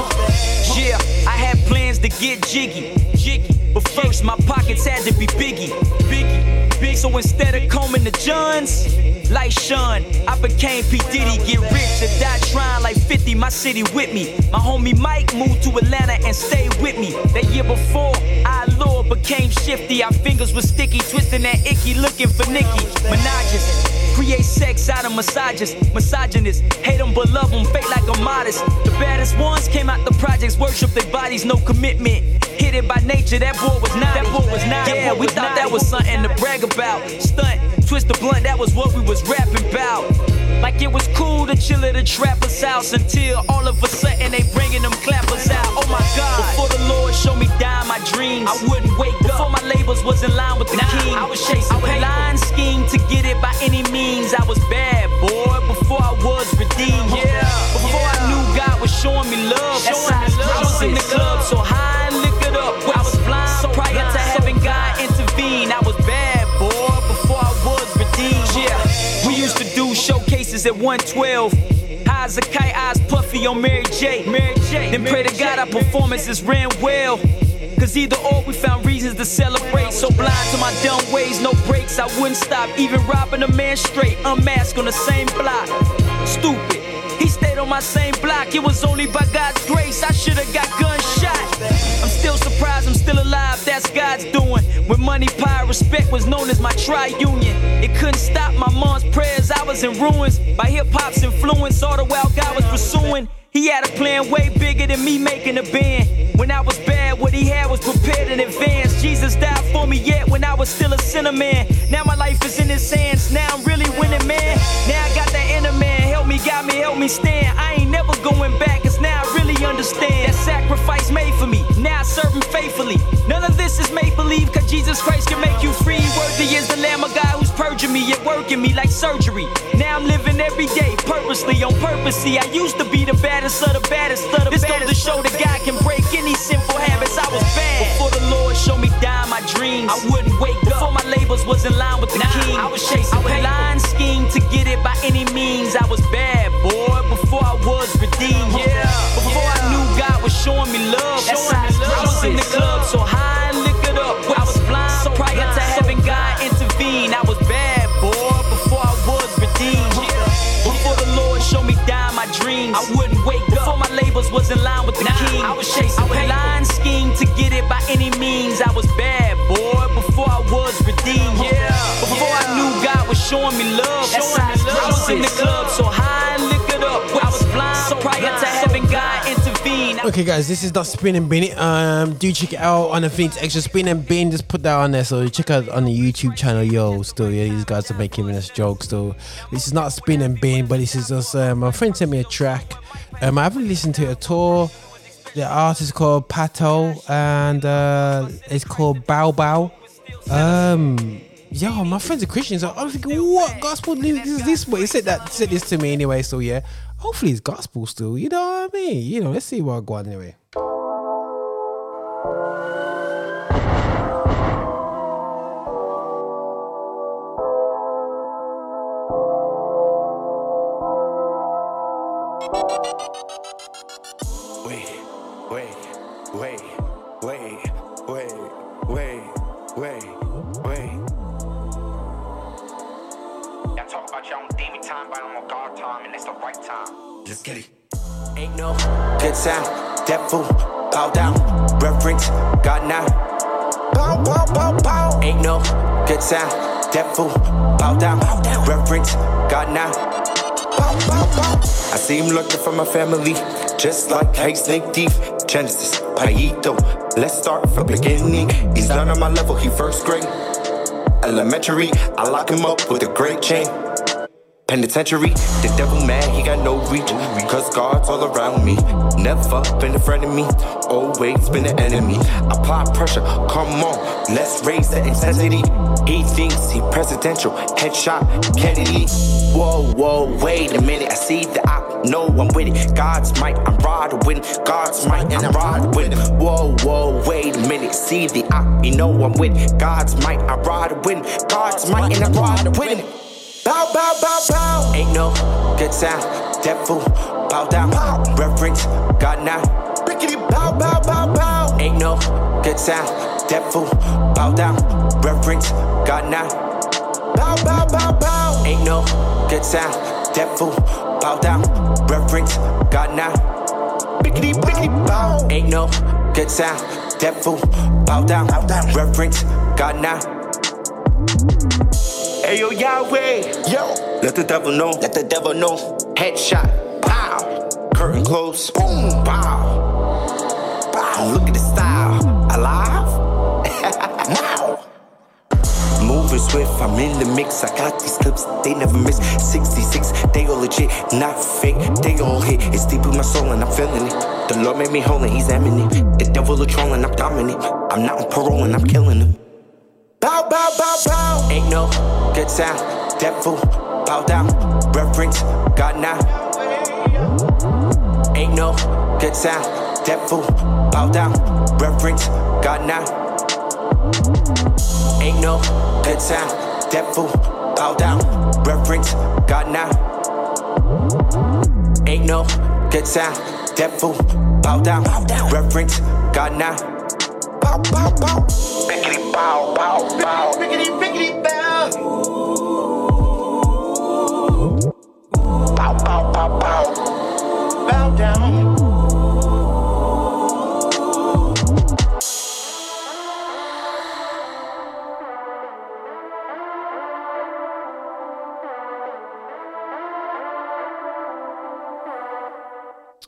Yeah, I had plans to get jiggy, jiggy. First, my pockets had to be biggie, biggie, big. So instead of combing the Johns, like Sean, I became P. Diddy. Get rich or die trying like 50, my city with me. My homie Mike moved to Atlanta and stayed with me. That year before, I Lord became shifty. Our fingers were sticky, twisting that icky, looking for Nicki. Menages. Create sex out of massages, misogynist. Hate them but love them, fake like I'm modest. The baddest ones came out the projects, worship their bodies, no commitment. Hit it by nature, that boy was not. That boy was not. Yeah, we thought that was something to brag about. Stunt, twist the blunt, that was what we was rapping about. Like it was cool to chill at a trapper's house until all of a sudden they bringing them clappers out. Oh my God! Before the Lord showed me down my dreams, I wouldn't wake up. Before my labels was in line with the king, I was chasing. I would line scheme to get it by any means. I was bad, boy. Before I was redeemed, yeah. Before I knew God was showing me love, that's how I was in the club so high at 112. High as a kite, eyes puffy on Mary J. Mary J. Then pray to God our performances ran well. Cause either or we found reasons to celebrate. So blind to my dumb ways, no breaks. I wouldn't stop, even robbing a man straight. Unmasked on the same block. Stupid. He stayed on my same block. It was only by God's grace I should've got gunshot. I'm still surprised I'm still alive. That's God's doing. When money, power, respect was known as my tri-union. It couldn't stop my mom's prayers. I was in ruins by hip hop's influence. All the while God was pursuing. He had a plan way bigger than me making a band. When I was bad, what he had was prepared in advance. Jesus died for me yet when I was still a sinner man. Now my life is in his hands. Now I'm really winning, man. Now I got that inner man. Help me, got me, help me stand. I ain't never going back, cause now I really understand that sacrifice made for me. Now I serve him faithfully. None of this is make believe, cause Jesus Christ can make you free. Worthy is the Lamb of God who's purging me and working me like surgery. Now I'm living every day purposely, on purpose. See, I used to be the baddest of the baddest of the this goes to show that God can break any sinful habits. I was bad. Before the Lord showed me down my dreams, I wouldn't wake up. Before my labels was in line with the king, I was chasing I would line scheme to get it by any means. I was bad, boy. Before I was redeemed, yeah. Before I knew God was showing me love, that's how I was in the club so high and liquored up. I was blind prior to having God intervene. I was bad, boy. Before I was redeemed, before the Lord showed me down my dreams, I wouldn't wake up. Before my labels was in line with the king, I was chasing. I would line scheme it by any means. I was bad, boy. Before I was redeemed, yeah. Before I knew God was showing me love, that's how I was in the club so high and liquored up. I was blind prior to having God intervene. Okay, guys, this is not Spin and Bin. Um, do check it out on the Phoenix Extra Spin and Bin. Just put that on there. So you check out on the YouTube channel. Yo, still, yeah, these guys are making this joke. Still, this is not Spin and Bin, but this is just um, my friend sent me a track. Um, I haven't listened to it at all. The artist is called Pato, and uh, it's called Bow Bow. Um, yo, my friends are Christians. I'm thinking, what gospel lyrics is this? But he said that said this to me anyway. So yeah, hopefully it's gospel still. You know what I mean? You know, let's see what I got anyway. Sound, devil, bow down, reverence, God now. I see him looking for my family, just like Hey Snake Thief, Genesis, Paito. Let's start from beginning. He's not on my level, he first grade. Elementary, I lock him up with a great chain. Penitentiary, the devil mad, he got no reach. Cause God's all around me. Never been a friend of me, always been an enemy. Apply pressure, come on, let's raise the intensity. He thinks he presidential, headshot, Kennedy. Whoa, whoa, wait a minute, I see the op, no, I'm with it. God's might, I'm riding with it. God's might, and I'm riding with it. Whoa, whoa, wait a minute, see the op, you know I'm with it. God's might, I'm riding with it. God's might, and I'm riding with it. Bow, bow, bow, bow. Ain't no good sound. Devil, bow down. Reverence, God now. Bickety, bow, bow, bow, bow. Ain't no good sound. Devil, bow down. Reverence, God now. Bow, bow, bow, bow. Ain't no good sound. Devil, bow down. Reverence, God now. Bickety, bickety, bow. Ain't no good sound. Devil, bow down. Reverence, God now. Hey yo, Yahweh, yo, let the devil know, let the devil know. Headshot, pow, curtain close, boom, pow, pow. Look at the style, alive, now. Moving swift, I'm in the mix. I got these clips, they never miss. 66, they all legit, not fake, they all hit. It's deep in my soul and I'm feeling it. The Lord made me whole and He's eminent. The devil a troll and I'm dominant. I'm not on parole and I'm killing him. Bow, bow, bow, bow. Ain't no good sound. Devil, bow down. Reverence, God now. Ain't no good sound. Devil, bow down. Reverence, God now. Ain't no good sound. Devil, bow down. Reverence, God now. Ain't no good sound. Devil, bow down. Reverence, God now. Bow, bow, bow. Biggity bow, bow, bow. Bow. Bow, bow, bow, bow. Bow down.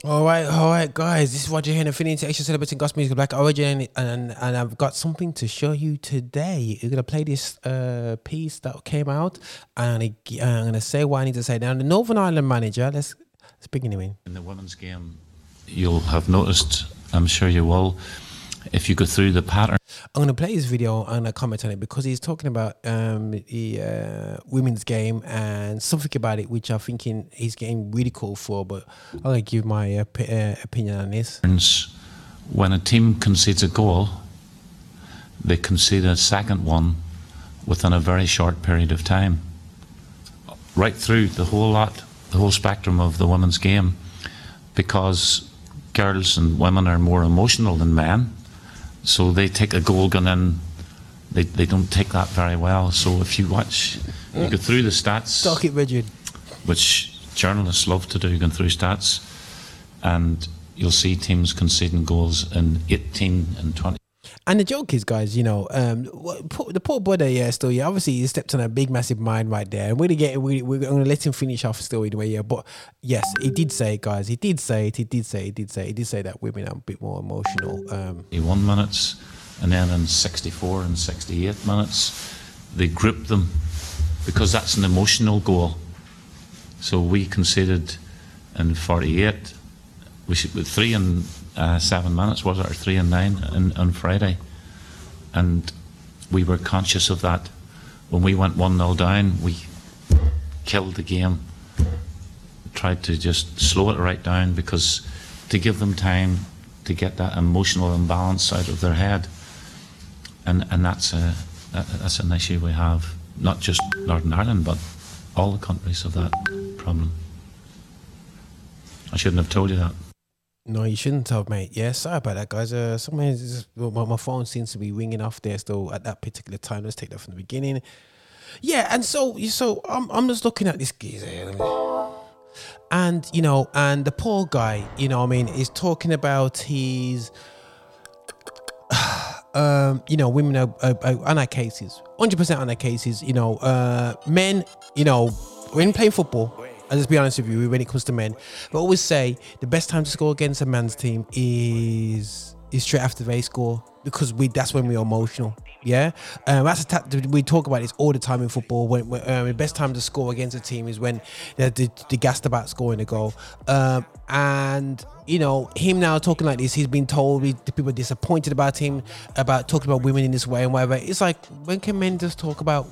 All right, all right, guys. This is Roger here, Infinity Extra celebrating gospel music, Black Origin, and and I've got something to show you today. We're gonna play this uh, piece that came out, and I, I'm gonna say what I need to say. Now, the Northern Ireland manager. Let's let's him in. In the women's game, you'll have noticed, I'm sure you will, if you go through the pattern. I'm gonna play his video and I comment on it because he's talking about um, the uh, women's game and something about it, which I'm thinking he's getting ridiculed for. But I'm gonna give my uh, p- uh, opinion on this. When a team concedes a goal, they concede a second one within a very short period of time. Right through the whole lot, the whole spectrum of the women's game, because girls and women are more emotional than men. So they take a goal in, they, they don't take that very well. So if you watch, you go through the stats, Stock it rigid. which journalists love to do, going through stats, and you'll see teams conceding goals in 18 and 20. And the joke is, guys, you know, um, the poor brother, yeah, still, yeah, obviously he stepped on a big, massive mine right there. And we're gonna get, we, we're gonna let him finish off still anyway, yeah. But yes, he did say it, guys. He did say it. He did say. He did say. He did say that women are a bit more emotional. Um, 81 minutes, and then in 64 and 68 minutes, they grouped them because that's an emotional goal. So we conceded in 48, we should with three and uh, seven minutes was it, or three and nine in, on Friday, and we were conscious of that. When we went one 0 down, we killed the game. Tried to just slow it right down because to give them time to get that emotional imbalance out of their head, and and that's a that's an issue we have, not just Northern Ireland, but all the countries have that problem. I shouldn't have told you that. No, you shouldn't have, mate. Yeah, sorry about that, guys. Uh, sometimes my, my phone seems to be ringing off there still at that particular time. Let's take that from the beginning. Yeah, and so so I'm I'm just looking at this geezer. And you know, and the poor guy, you know, I mean, is talking about his, um, you know, women are, are, are on their cases, hundred percent on their cases. You know, uh, men, you know, when playing football. And let's be honest with you, when it comes to men, I always say the best time to score against a man's team is is straight after they score because we that's when we're emotional. Yeah, um, that's a ta- we talk about this all the time in football. When, when um, the best time to score against a team is when they they gassed about scoring a goal. Um, and you know him now talking like this, he's been told he, the people are disappointed about him about talking about women in this way and whatever. It's like when can men just talk about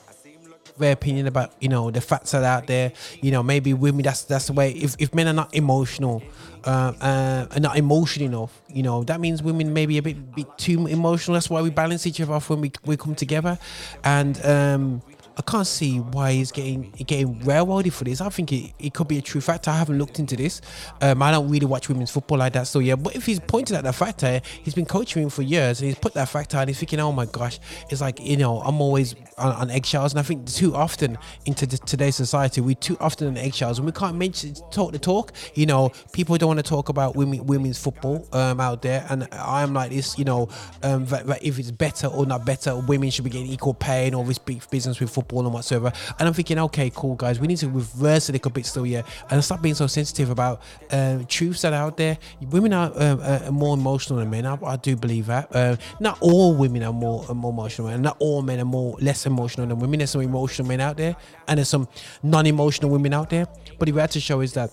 their opinion about you know the facts that are out there. You know maybe women that's that's the way. If if men are not emotional, uh, uh, are not emotional enough, you know that means women maybe a bit bit too emotional. That's why we balance each other off when we we come together, and. um I can't see why he's getting getting railroaded for this. I think it, it could be a true factor. I haven't looked into this. Um, I don't really watch women's football like that. So yeah, but if he's pointed at that factor, he's been coaching for years and he's put that factor and he's thinking, oh my gosh, it's like you know I'm always on, on eggshells. And I think too often into today's society we too often on eggshells and we can't mention talk the talk. You know, people don't want to talk about women women's football um, out there, and I'm like this. You know, um, that, that if it's better or not better, women should be getting equal pay and all this big business with football and whatsoever. And I'm thinking, okay, cool, guys, we need to reverse a little bit still, yeah, and stop being so sensitive about um, truths that are out there. Women are um, uh, more emotional than men. I, I do believe that. Uh, not all women are more uh, more emotional, and not all men are more less emotional than women. There's some emotional men out there, and there's some non-emotional women out there. But the reality show is that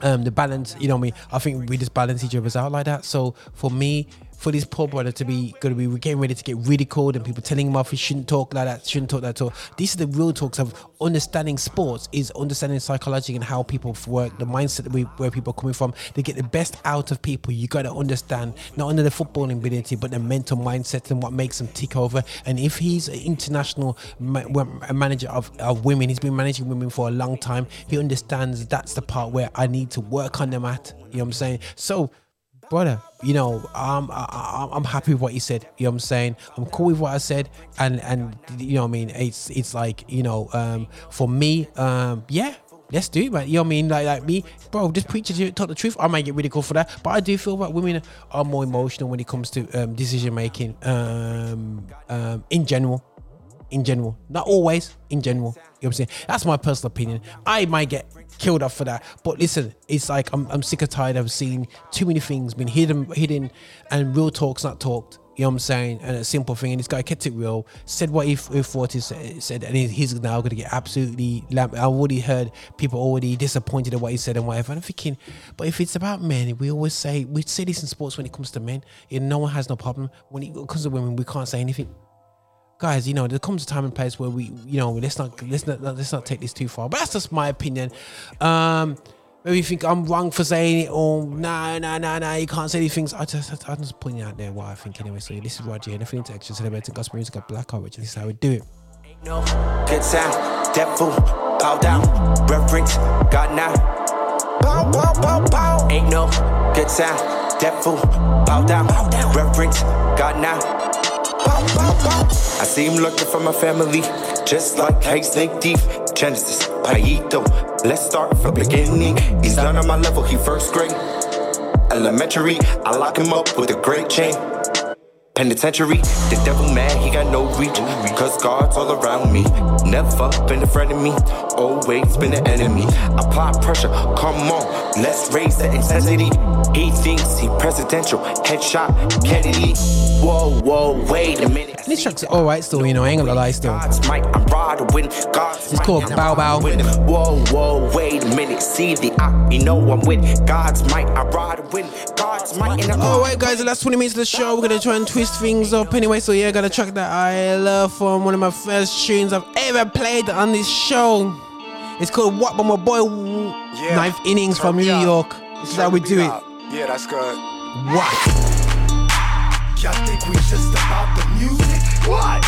um the balance you know I mean I think we just balance each other's out like that so for me for this poor brother to be going to be getting ready to get ridiculed and people telling him off he shouldn't talk like that shouldn't talk that at all. These are the real talks of understanding sports is understanding psychology and how people work the mindset that we, where people are coming from. They get the best out of people. You got to understand not only the footballing ability but the mental mindset and what makes them tick over. And if he's an international ma- manager of, of women he's been managing women for a long time he understands that's the part where I need to work on them at you know what I'm saying? So brother, you know, I'm I, I'm happy with what you said. You know what I'm saying? I'm cool with what I said, and and you know what I mean. It's it's like you know, um, for me, um, yeah. Let's do it, man. You know what I mean? Like, like me, bro. Just preach it, talk the truth. I might get cool for that, but I do feel that women are more emotional when it comes to um, decision making. Um, um, in general, in general, not always. In general, you know what I'm saying? That's my personal opinion. I might get killed off for that. But listen, it's like I'm, I'm sick of tired of seeing too many things being hidden, hidden, and real talks not talked. You know what I'm saying? And a simple thing. And this guy kept it real, said what he, he thought he said, said, and he's now going to get absolutely. Lamp- I already heard people already disappointed at what he said and whatever. And I'm thinking, but if it's about men, we always say we say this in sports when it comes to men. You know, no one has no problem when it comes to women. We can't say anything guys, you know, there comes a time and place where we, you know, let's not let's not let's not take this too far. But that's just my opinion. Um, maybe you think I'm wrong for saying it, or nah, nah, nah, nah, you can't say these things. I just, I'm just pointing out there what I think anyway. So this is what you're nothing to extra celebrating gospel music at Black Origin. This is how we do it. Ain't no good sound, devil, bow down, reverence, God now. Bow, bow, bow, bow. Ain't no good sound, devil, bow down, reverence, God now. I see him looking for my family, just like Hey Snake Deep, Genesis, Paito. Let's start from beginning. He's not on my level, he first grade. Elementary, I lock him up with a great chain. Penitentiary, the devil mad, he got no reach. Cause God's all around me. Never been a friend of me, always been an enemy. Apply pressure, come on, let's raise the intensity. He thinks he presidential, headshot, Kennedy. Whoa, whoa, wait a minute. This track's alright still, you know, I ain't gonna lie still. God's might, I'm with God's It's called Bow Bow. Whoa, whoa, wait a minute. See the eye, you know I'm with God's might, I'm riding with God's might. Alright, guys, the last 20 minutes of the show, we're gonna try and twist things up anyway. So, yeah, got a track that I love from one of my first tunes I've ever played on this show. It's called What by my boy Ninth Innings from New York. This is how we do it. Yeah, that's good. What? Y'all think we just about the music? What?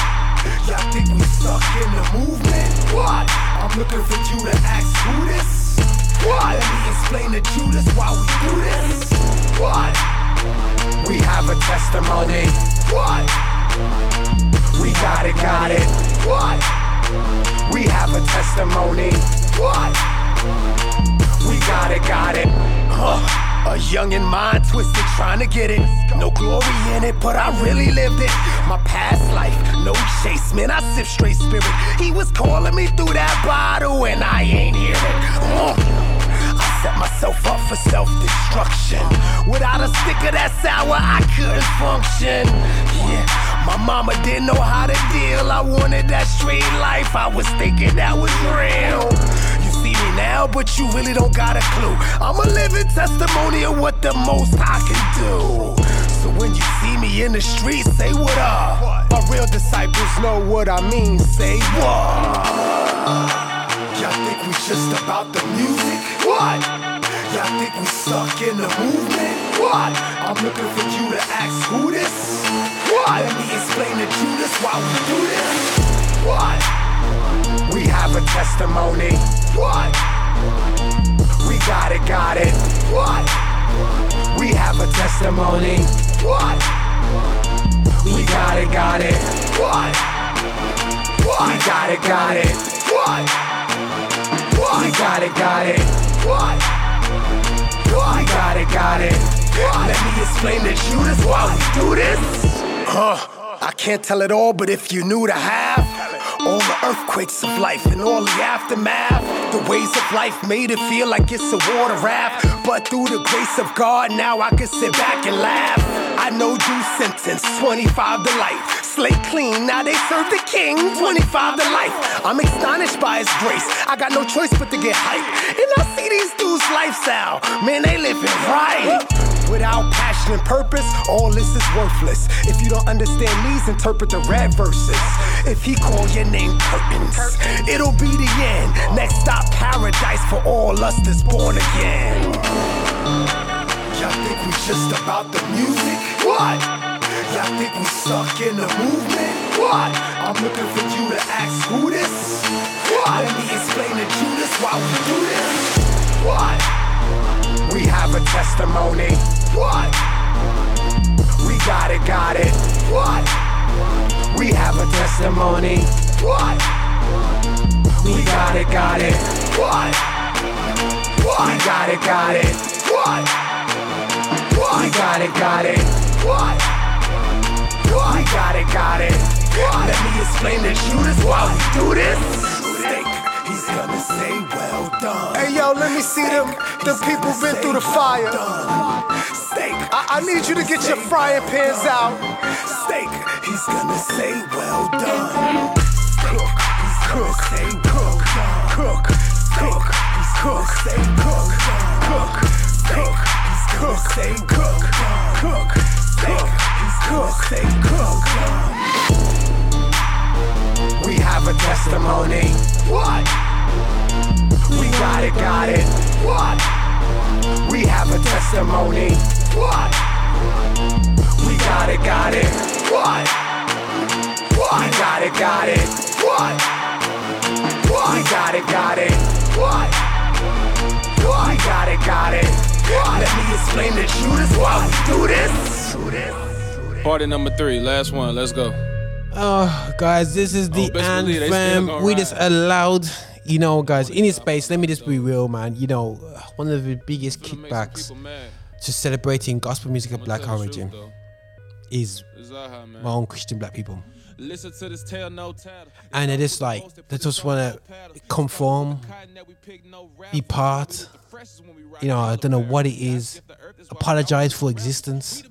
Y'all think we stuck in the movement? What? I'm looking for you to ask who this? What? Let me explain to Judas why we do this. What? We have a testimony. What? We got it, got it. What? We have a testimony. What? We got it, got it. Huh. A young and mind twisted, trying to get it. No glory in it, but I really lived it. My past life, no chase, man. I sip straight spirit. He was calling me through that bottle, and I ain't hear it. Uh. Set myself up for self destruction. Without a stick of that sour, I couldn't function. Yeah. My mama didn't know how to deal. I wanted that street life. I was thinking that was real. You see me now, but you really don't got a clue. I'm a living testimony of what the most I can do. So when you see me in the street, say what up. My real disciples know what I mean. Say what. Y'all think we just about the music? What? Y'all think we stuck in the movement? What? I'm looking for you to ask who this? What? Let me explain to Judas why we do this. What? We have a testimony. What? We got it, got it. What? We have a testimony. What? We got it, got it. What? What? We got it, got it. What? What? Got it, got it. What? What? Got it, got it. What? Let me explain to Judas why we do this. Huh? I can't tell it all, but if you knew the half, all the earthquakes of life and all the aftermath, the ways of life made it feel like it's a water raft. But through the grace of God, now I can sit back and laugh. I know you sentenced 25 to life. Slate clean, now they serve the king 25 to life. I'm astonished by his grace. I got no choice but to get hype. And I see these dudes' lifestyle. Man, they living right. Without passion and purpose, all this is worthless. If you don't understand these, interpret the red verses. If he call your name curtains, it'll be the end. Next stop, paradise for all us that's born again. Y'all think we just about the music? What? Y'all think we stuck in the movement? What? I'm looking for you to ask who this? What? Let me explain to Judas why we do this. What? We have a testimony. What? We got it, got it. What? We have a testimony. What? We got it, got it. What? What? We got it, got it. What? What? We got it, got it. What? We got it, got it. Let me explain to Judas why we do this. Steak, he's gonna say well done. Hey yo, let me see them. The people been through the fire. Steak. I, I need you to get your frying pans out. Steak. He's gonna say well done. Cook. He's cook. Say cook. Cook. Cook. He's cook. Say cook. Cook. Cook. He's cook. Say cook. Cook. Cook. Cook. Say cook. We have a testimony. What? We got it, got it. What? We have a testimony. What? We got it, got it. What? What? We got it, got it. What? What? We got it, got it. What? What? We got it, got it. What? Let me explain to Judas why we do this. Party number three, last one. Let's go. Oh, guys, this is the Oh, best believe they still anthem. We ride. just allowed, you know, guys, in his space. Let me just be real, man. You know, one of the biggest kickbacks to celebrating gospel music of black origin is my own Christian black people. Listen to this tale, no tattle. And it is like, they just want to conform, be part. You know, I don't know what it is. Apologize for existence.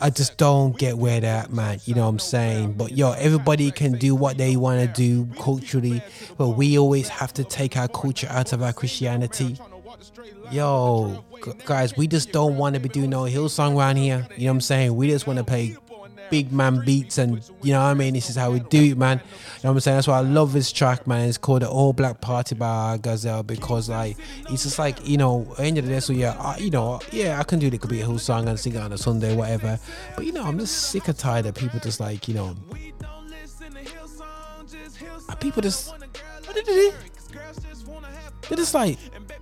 I just don't get where they're at, man. You know what I'm saying? But yo, everybody can do what they want to do culturally, but we always have to take our culture out of our Christianity. Yo, guys, we just don't want to be doing no Hillsong around here. You know what I'm saying? We just want to play big man beats and you know what I mean? This is how we do it, man. You know what I'm saying? That's why I love this track, man. It's called the All Black Party by Gazelle because like it's just like, you know, end of the day, so yeah, I, you know, yeah, I can do the could be a whole song and sing it on a Sunday, whatever. But you know, I'm just sick and tired of people just like, you know people just? They're just like,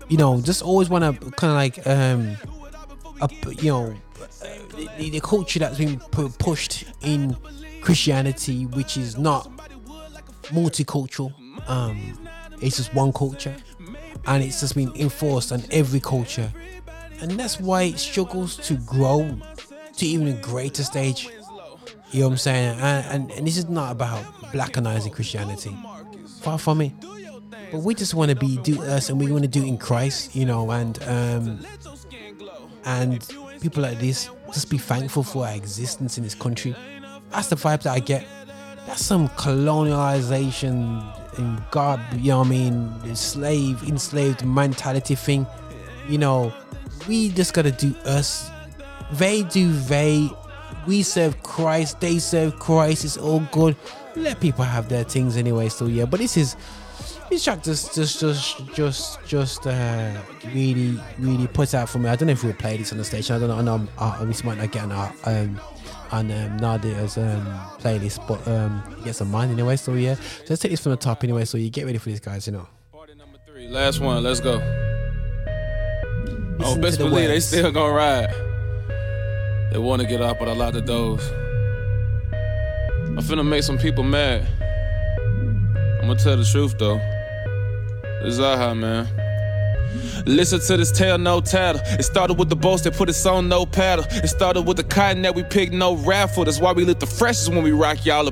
you know, just always want to kind of like, um, up, you know, uh, the, the culture that's been pu- pushed in Christianity, which is not multicultural. Um, it's just one culture, and it's just been enforced on every culture, and that's why it struggles to grow to even a greater stage. You know what I'm saying? And, and, and this is not about blackenizing Christianity. Far from it. But we just want to be do us and we want to do in Christ, you know, and um and people like this just be thankful for our existence in this country. That's the vibe that I get. That's some colonialization and God, you know what I mean, The slave, enslaved mentality thing. You know, we just gotta do us. They do they. We serve Christ. They serve Christ. It's all good. Let people have their things anyway. So yeah, but this is this track just just just just just uh really really puts out for me. I don't know if we'll play this on the station. I don't know. I know uh, this might not get on our um on um, Nadia's um, playlist, but um, get some mine anyway. So yeah, so let's take this from the top anyway. So you get ready for these guys, you know. Number Three, last one. Let's go. oh, Listen best the believe they still gonna ride. They want to get up, but I lock the doors. I'm finna make some people mad. I'm gonna tell the truth though. Zaha, man. Listen to this tale, no tattle. It started with the boats that put us on no paddle. It started with the cotton that we picked, no raffle. That's why we look the freshest when we rock y'all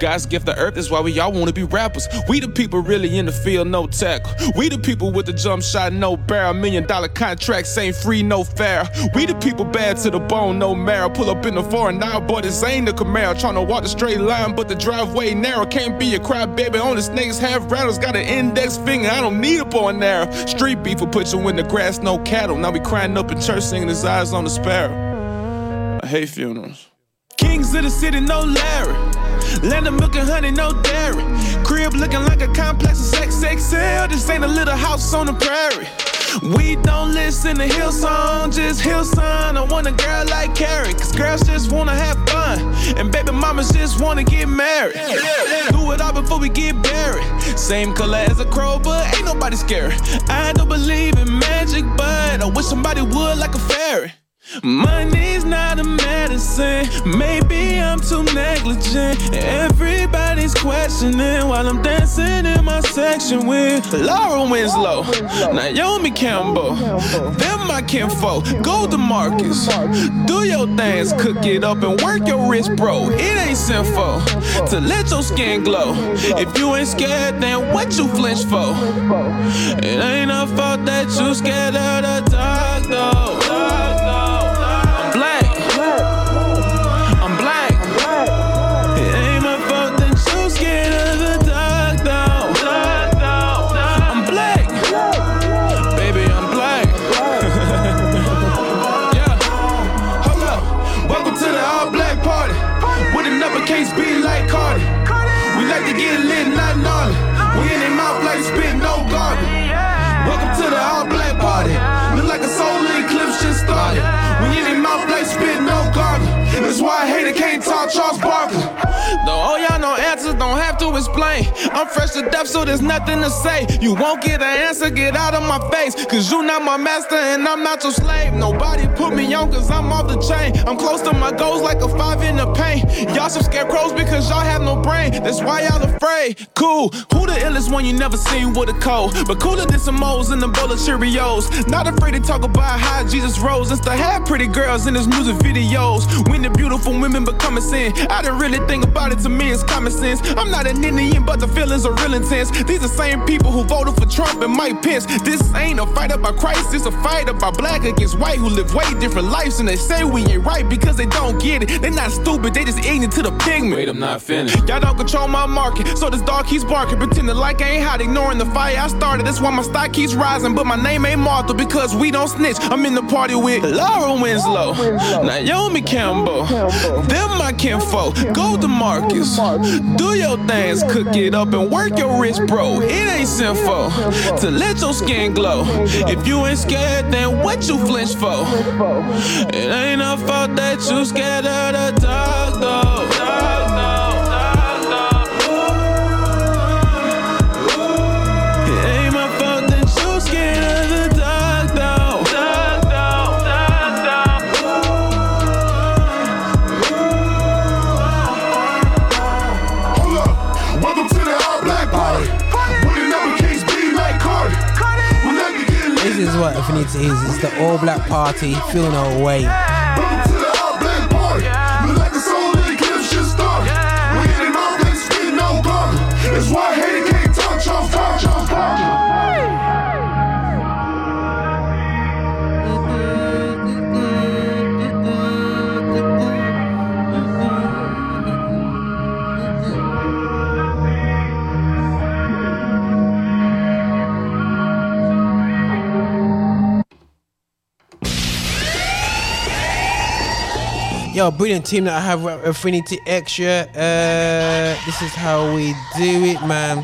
God's gift to earth, is why we all wanna be rappers. We the people really in the field, no tech. We the people with the jump shot, no barrel. Million dollar contracts ain't free, no fair. We the people bad to the bone, no marrow. Pull up in the foreign now, boy, this ain't the Camaro. Tryna walk the straight line, but the driveway narrow. Can't be a cry, baby. On the snakes, have rattles. Got an index finger, I don't need a bow and arrow. Street beef will put you in the grass, no cattle. Now we crying up in church, singing his eyes on the sparrow. I hate funerals. Kings of the city, no Larry. Land of milk and honey, no dairy. Crib looking like a complex of sex XL. This ain't a little house on the prairie. We don't listen to Hillsong, just Hillsong. I want a girl like Carrie, cause girls just wanna have fun. And baby mamas just wanna get married. Do it all before we get buried. Same color as a crow, but ain't nobody scared. I don't believe in magic, but I wish somebody would like a fairy. Money's not a medicine. Maybe I'm too negligent. Everybody's questioning while I'm dancing in my section with Laura Winslow, Naomi Campbell. Them my kinfolk. Go to Marcus. Do your things, cook it up and work your wrist, bro. It ain't sinful to let your skin glow. If you ain't scared, then what you flinch for? It ain't a fault that you scared of the dark, though. It, Charles Barkley. Explain. I'm fresh to death, so there's nothing to say. You won't get an answer, get out of my face. Cause you not my master and I'm not your slave. Nobody put me on cause I'm off the chain. I'm close to my goals like a five in the paint. Y'all some scarecrows because y'all have no brain. That's why y'all afraid. Cool. Who the illest one you never seen with a cold? But cooler than some moles in the bowl of Cheerios. Not afraid to talk about how Jesus rose. It's to have pretty girls in his music videos. When the beautiful women become a sin. I didn't really think about it to me, it's common sense. I'm not an Indian, but the feelings are real intense. These the same people who voted for Trump and Mike Pence. This ain't a fight about Christ, it's a fight about black against white who live way different lives. And they say we ain't right because they don't get it. They not stupid, they just ignorant to the pigment. Wait, I'm not finished. Y'all don't control my market, so this dog keeps barking, pretending like I ain't hot, ignoring the fire I started. That's why my stock keeps rising, but my name ain't Martha because we don't snitch. I'm in the party with Laura Winslow, Naomi Campbell, them my kinfolk. Go to Marcus, do your things, cook it up and work your wrist, bro. It ain't sinful to let your skin glow. If you ain't scared, then what you flinch for? It ain't a fault that you scared of the is. It's the all black party. Feel no way. Yo, brilliant team that I have Affinity Extra. Uh, this is how we do it, man.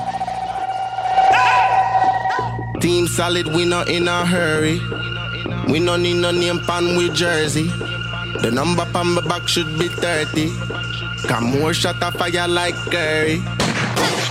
Team solid, we not in a hurry. We no need no name pan with jersey. The number pan my back should be 30. Got more shot of fire like Curry.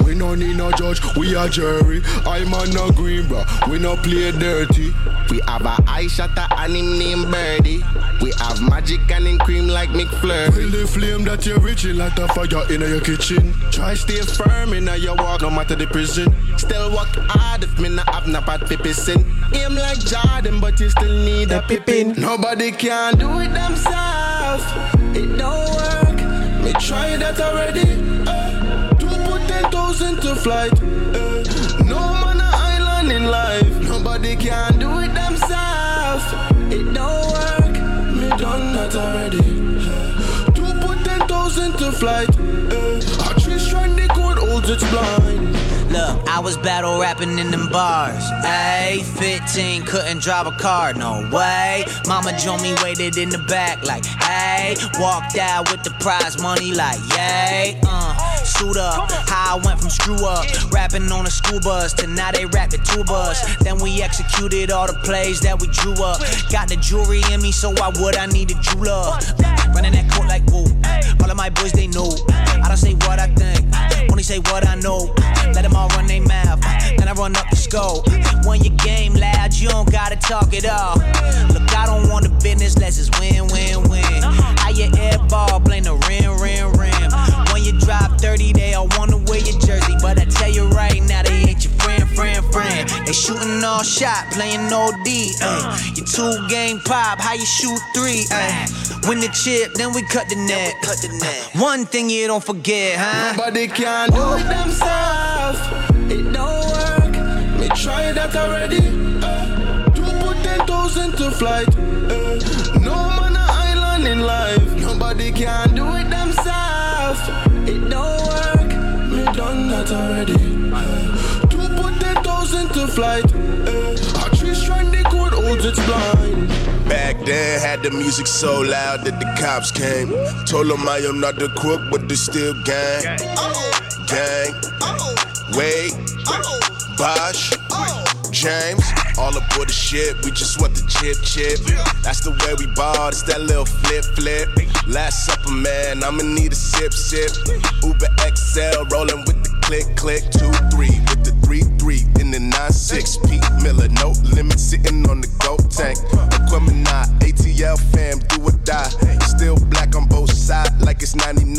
We no need no judge, we a jury. I'm on no green, bro. We no play dirty. We have a eye shutter and him name Birdie. We have magic and him cream like McFlurry. Build the flame that you're reaching like a fire in your kitchen. Try stay firm in your walk, no matter the prison. Still work hard if me not have no bad pippin. Aim like Jordan, but you still need a pippin. Nobody can do it themselves. It don't work. Me try that already. Uh, to flight. Uh, no man a island in life. Nobody can do it themselves. It don't work. Me done that already. To put ten thousand to flight. Uh, a tree strand the holds its blind. Look, I was battle rapping in them bars. Ayy, 15, couldn't drive a car, no way. Mama joined me, waited in the back, like, hey. Walked out with the prize money, like, yay. Uh, suit up, how I went from screw up. Rapping on a school bus to now they rap the two bus. Then we executed all the plays that we drew up. Got the jewelry in me, so why would I need a jeweler? Running that coat like woo. All of my boys, they know. I don't say what I think, only say what I know. Let them all run their mouth, then I run up the scope. When your game loud, you don't gotta talk it all. Look, I don't want the business, let's just win, win, win. How you air ball, blame the rim, rim, rim. When you drop 30, they all wanna wear your jersey. But I tell you right now, they ain't your friend, friend, friend. They shooting all shot, playing OD. Uh. You two game pop, how you shoot three? Uh. Win the chip, then we cut the net. One thing you don't forget, huh? Nobody can do it themselves. It don't work. Me try that already. Uh, to put ten thousand to flight. Uh, no man a island in life. Nobody can do it themselves. It don't work. Me done that already. To put ten thousand to flight. Uh, a tree strand the cord holds its blind. Back then, had the music so loud that the cops came. Told them I am not the crook, but they still gang. Gang. Wait. Bosh. James. All aboard the ship, we just want the chip chip. That's the way we ball, it's that little flip flip. Last supper, man, I'ma need a sip sip. Uber XL, rolling with the click click. Two three with the three three in the nine six. Percy Miller, no limit, sitting on the goat tank. Equipment not ATL fam, do or die. Still black on both sides, like it's 99.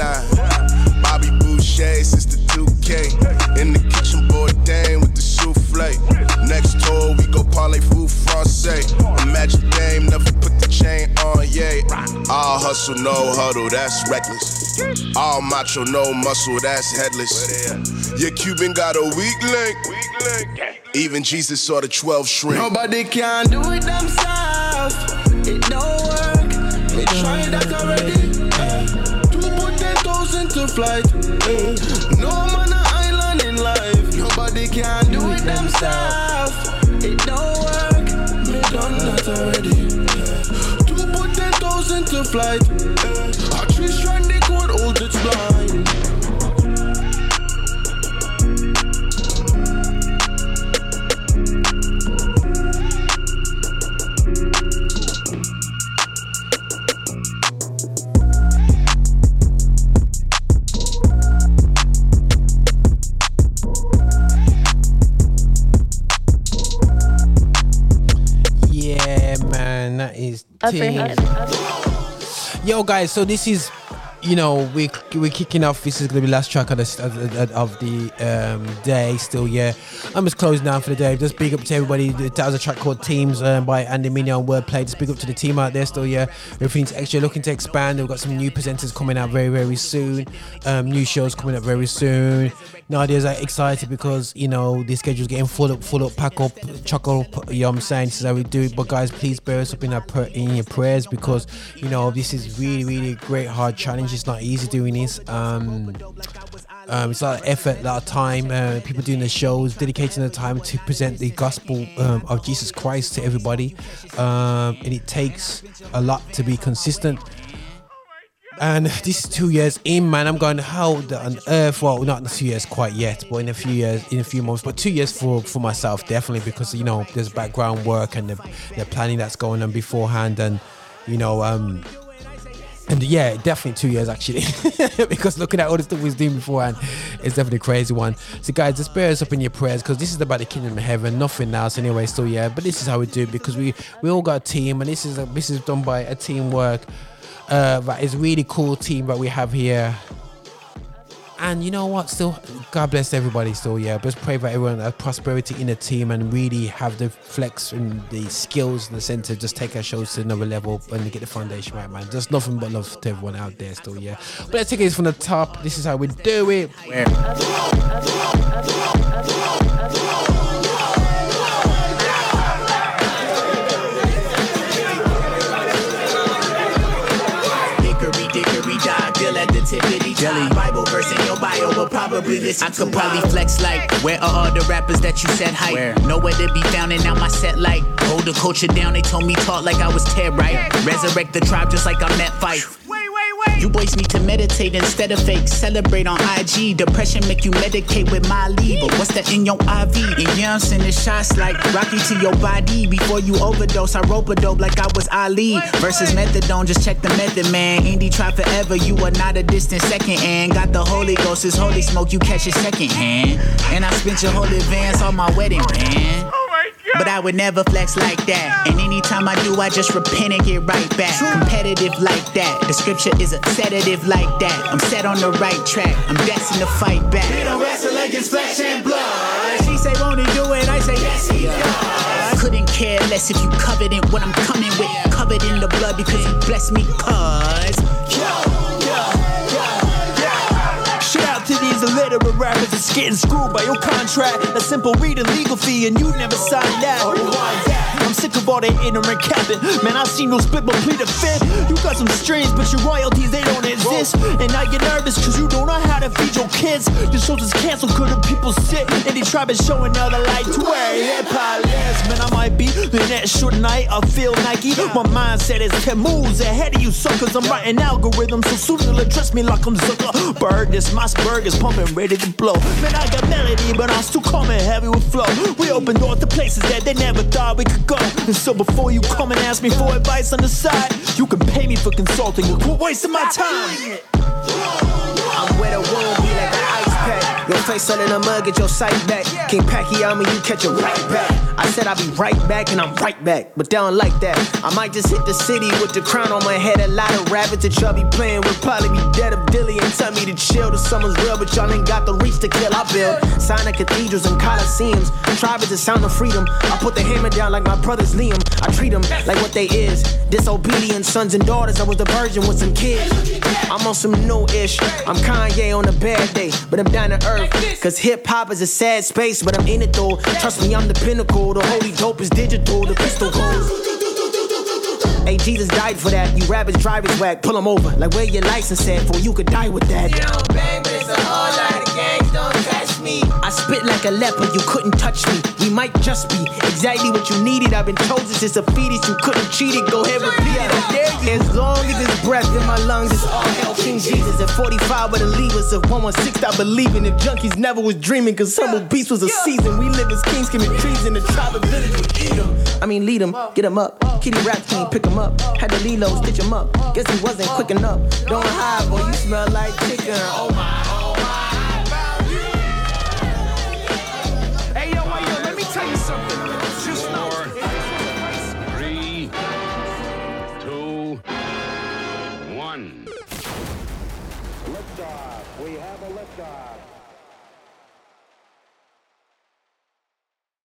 Bobby Boucher, sister 2K. In the kitchen, boy, dang with the souffle. Next tour, we go parlay food francais. Imagine Dame never put the chain on, yeah. All hustle, no huddle, that's reckless. All macho, no muscle, that's headless. Your Cuban got a weak link. Even Jesus saw the 12 shrink. Nobody can do it themselves. It don't work. Me try that already. Uh, to put ten thousand to flight. Uh, no do it don't work. Me done that already. Uh, to put ten thousand to flight. Uh, a tree strand is. Upper Ting. head. Yo, guys, so this is, you know, we we're kicking off. This is gonna be the last track of the of the, of the um, day. Still, yeah. I'm just closing down for the day. Just big up to everybody. That was a track called Teams um, by Andy Mineo and Wordsplayed. Just big up to the team out there. Still, yeah. Everything's extra. Looking to expand. We've got some new presenters coming out very very soon. Um, new shows coming up very soon. Nadia's excited because you know the schedule's getting full up, full up, pack up, chuck up. You know what I'm saying? Is how we do it. But guys, please bear us up in our pr- in your prayers because you know this is really really great hard challenge. It's not easy doing this. Um, um, it's a lot of effort, a lot of time. Uh, people doing the shows, dedicating the time to present the gospel um, of Jesus Christ to everybody, um, and it takes a lot to be consistent. And this is two years in, man. I'm going, how on earth? Well, not in two years quite yet, but in a few years, in a few months, but two years for for myself, definitely, because you know there's background work and the, the planning that's going on beforehand, and you know, um, and yeah, definitely two years actually, because looking at all the stuff we was doing beforehand, it's definitely a crazy one. So guys, just bear us up in your prayers because this is about the kingdom of heaven, nothing else anyway. So yeah, but this is how we do it because we we all got a team, and this is a, this is done by a teamwork. Uh, that is really cool team that we have here. And you know what? Still, God bless everybody. Still, yeah. Just pray for everyone has prosperity in the team and really have the flex and the skills in the center. Just take our shows to another level and get the foundation right, man. Just nothing but love to everyone out there. Still, yeah. But let's take it from the top. This is how we do it. Hickory dickory dock, deal at the tippity top. Bible verse in your bio will probably listen I could probably flex like where are all the rappers that you said hype? Nowhere to be found and now my set like hold the culture down. They told me talk like I was Ted right. Resurrect the tribe just like I met Fife. You boys need to meditate instead of fake. Celebrate on IG. Depression make you medicate with my lead. But what's that in your IV? And yeah, I'm sending shots like Rocky to your body. Before you overdose, I rope a dope like I was Ali. Versus methadone, just check the method, man. Indie try forever, you are not a distant second. And got the Holy Ghost, it's holy smoke, you catch it second hand. And I spent your whole advance on my wedding ring. But I would never flex like that. And anytime I do, I just repent and get right back. Competitive like that. The scripture is a sedative like that. I'm set on the right track. I'm destined to fight back. We don't wrestle against flesh and blood. She say, won't he do it? I say, yes, he does. Couldn't care less if you covered in what I'm coming with. Covered in the blood because he blessed me, cuz. These illiterate rappers that's getting screwed by your contract. A simple read a legal fee and you never signed that. I'm sick of all that ignorant capping. Man, I seen you spit but plead a fifth. You got some strings, but your royalties, they don't exist. And now you're nervous cause you don't know how to feed your kids. Your shows is canceled cause the people sit. And they try to show another light to where hip hop lives. Man, I might be the next short night. I feel Nike. My mindset is 10 moves ahead of you suckers. I'm writing algorithms so soon you'll address me like I'm Zuckerberg. This my spurg is pumping, ready to blow. Man, I got melody, but I'm still coming heavy with flow. We open doors to places that they never thought we could go. And so before you come and ask me for advice on the side, you can pay me for consulting. You quit wasting my time. I'm where the wound be like an ice pack. Your face under the mud, get your sight back. King Pacquiao, you catch it right back. I said I'd be right back, and I'm right back. But they don't like that. I might just hit the city with the crown on my head. A lot of rabbits that y'all be playing would probably be dead of dilly and tell me to chill. The summer's real, but y'all ain't got the reach to kill. I build signing cathedrals and coliseums. Tribe is the sound of freedom. I put the hammer down like my brothers Liam. I treat them like what they is. Disobedient sons and daughters. I was the virgin with some kids. I'm on some new ish. I'm Kanye on a bad day, but I'm down to earth. Cause hip hop is a sad space, but I'm in it though. Trust me, I'm the pinnacle. The holy dope is digital. The pistol goes. Hey, Jesus died for that. You rappers drivers whack. Pull Pull 'em over. Like where your license at for you could die with that. You don't me. I spit like a leopard. You couldn't touch me. We might just be exactly what you needed. I've been chosen since a fetus. You couldn't cheat it. Go ahead, repeat it. I dare you. As long as there's breath in my lungs, it's all hell. King Jesus at 45 with the levers of 116. I believe in if junkies never was dreaming. Cause humble beast was a season. We live as kings, commit treason. The tribe of village would eat 'em. I mean, lead 'em, get 'em up. Kitty rap king, pick 'em up. Had the Lilo stitch 'em up. Guess he wasn't quick enough. Don't hide, boy, you smell like chicken. Oh my,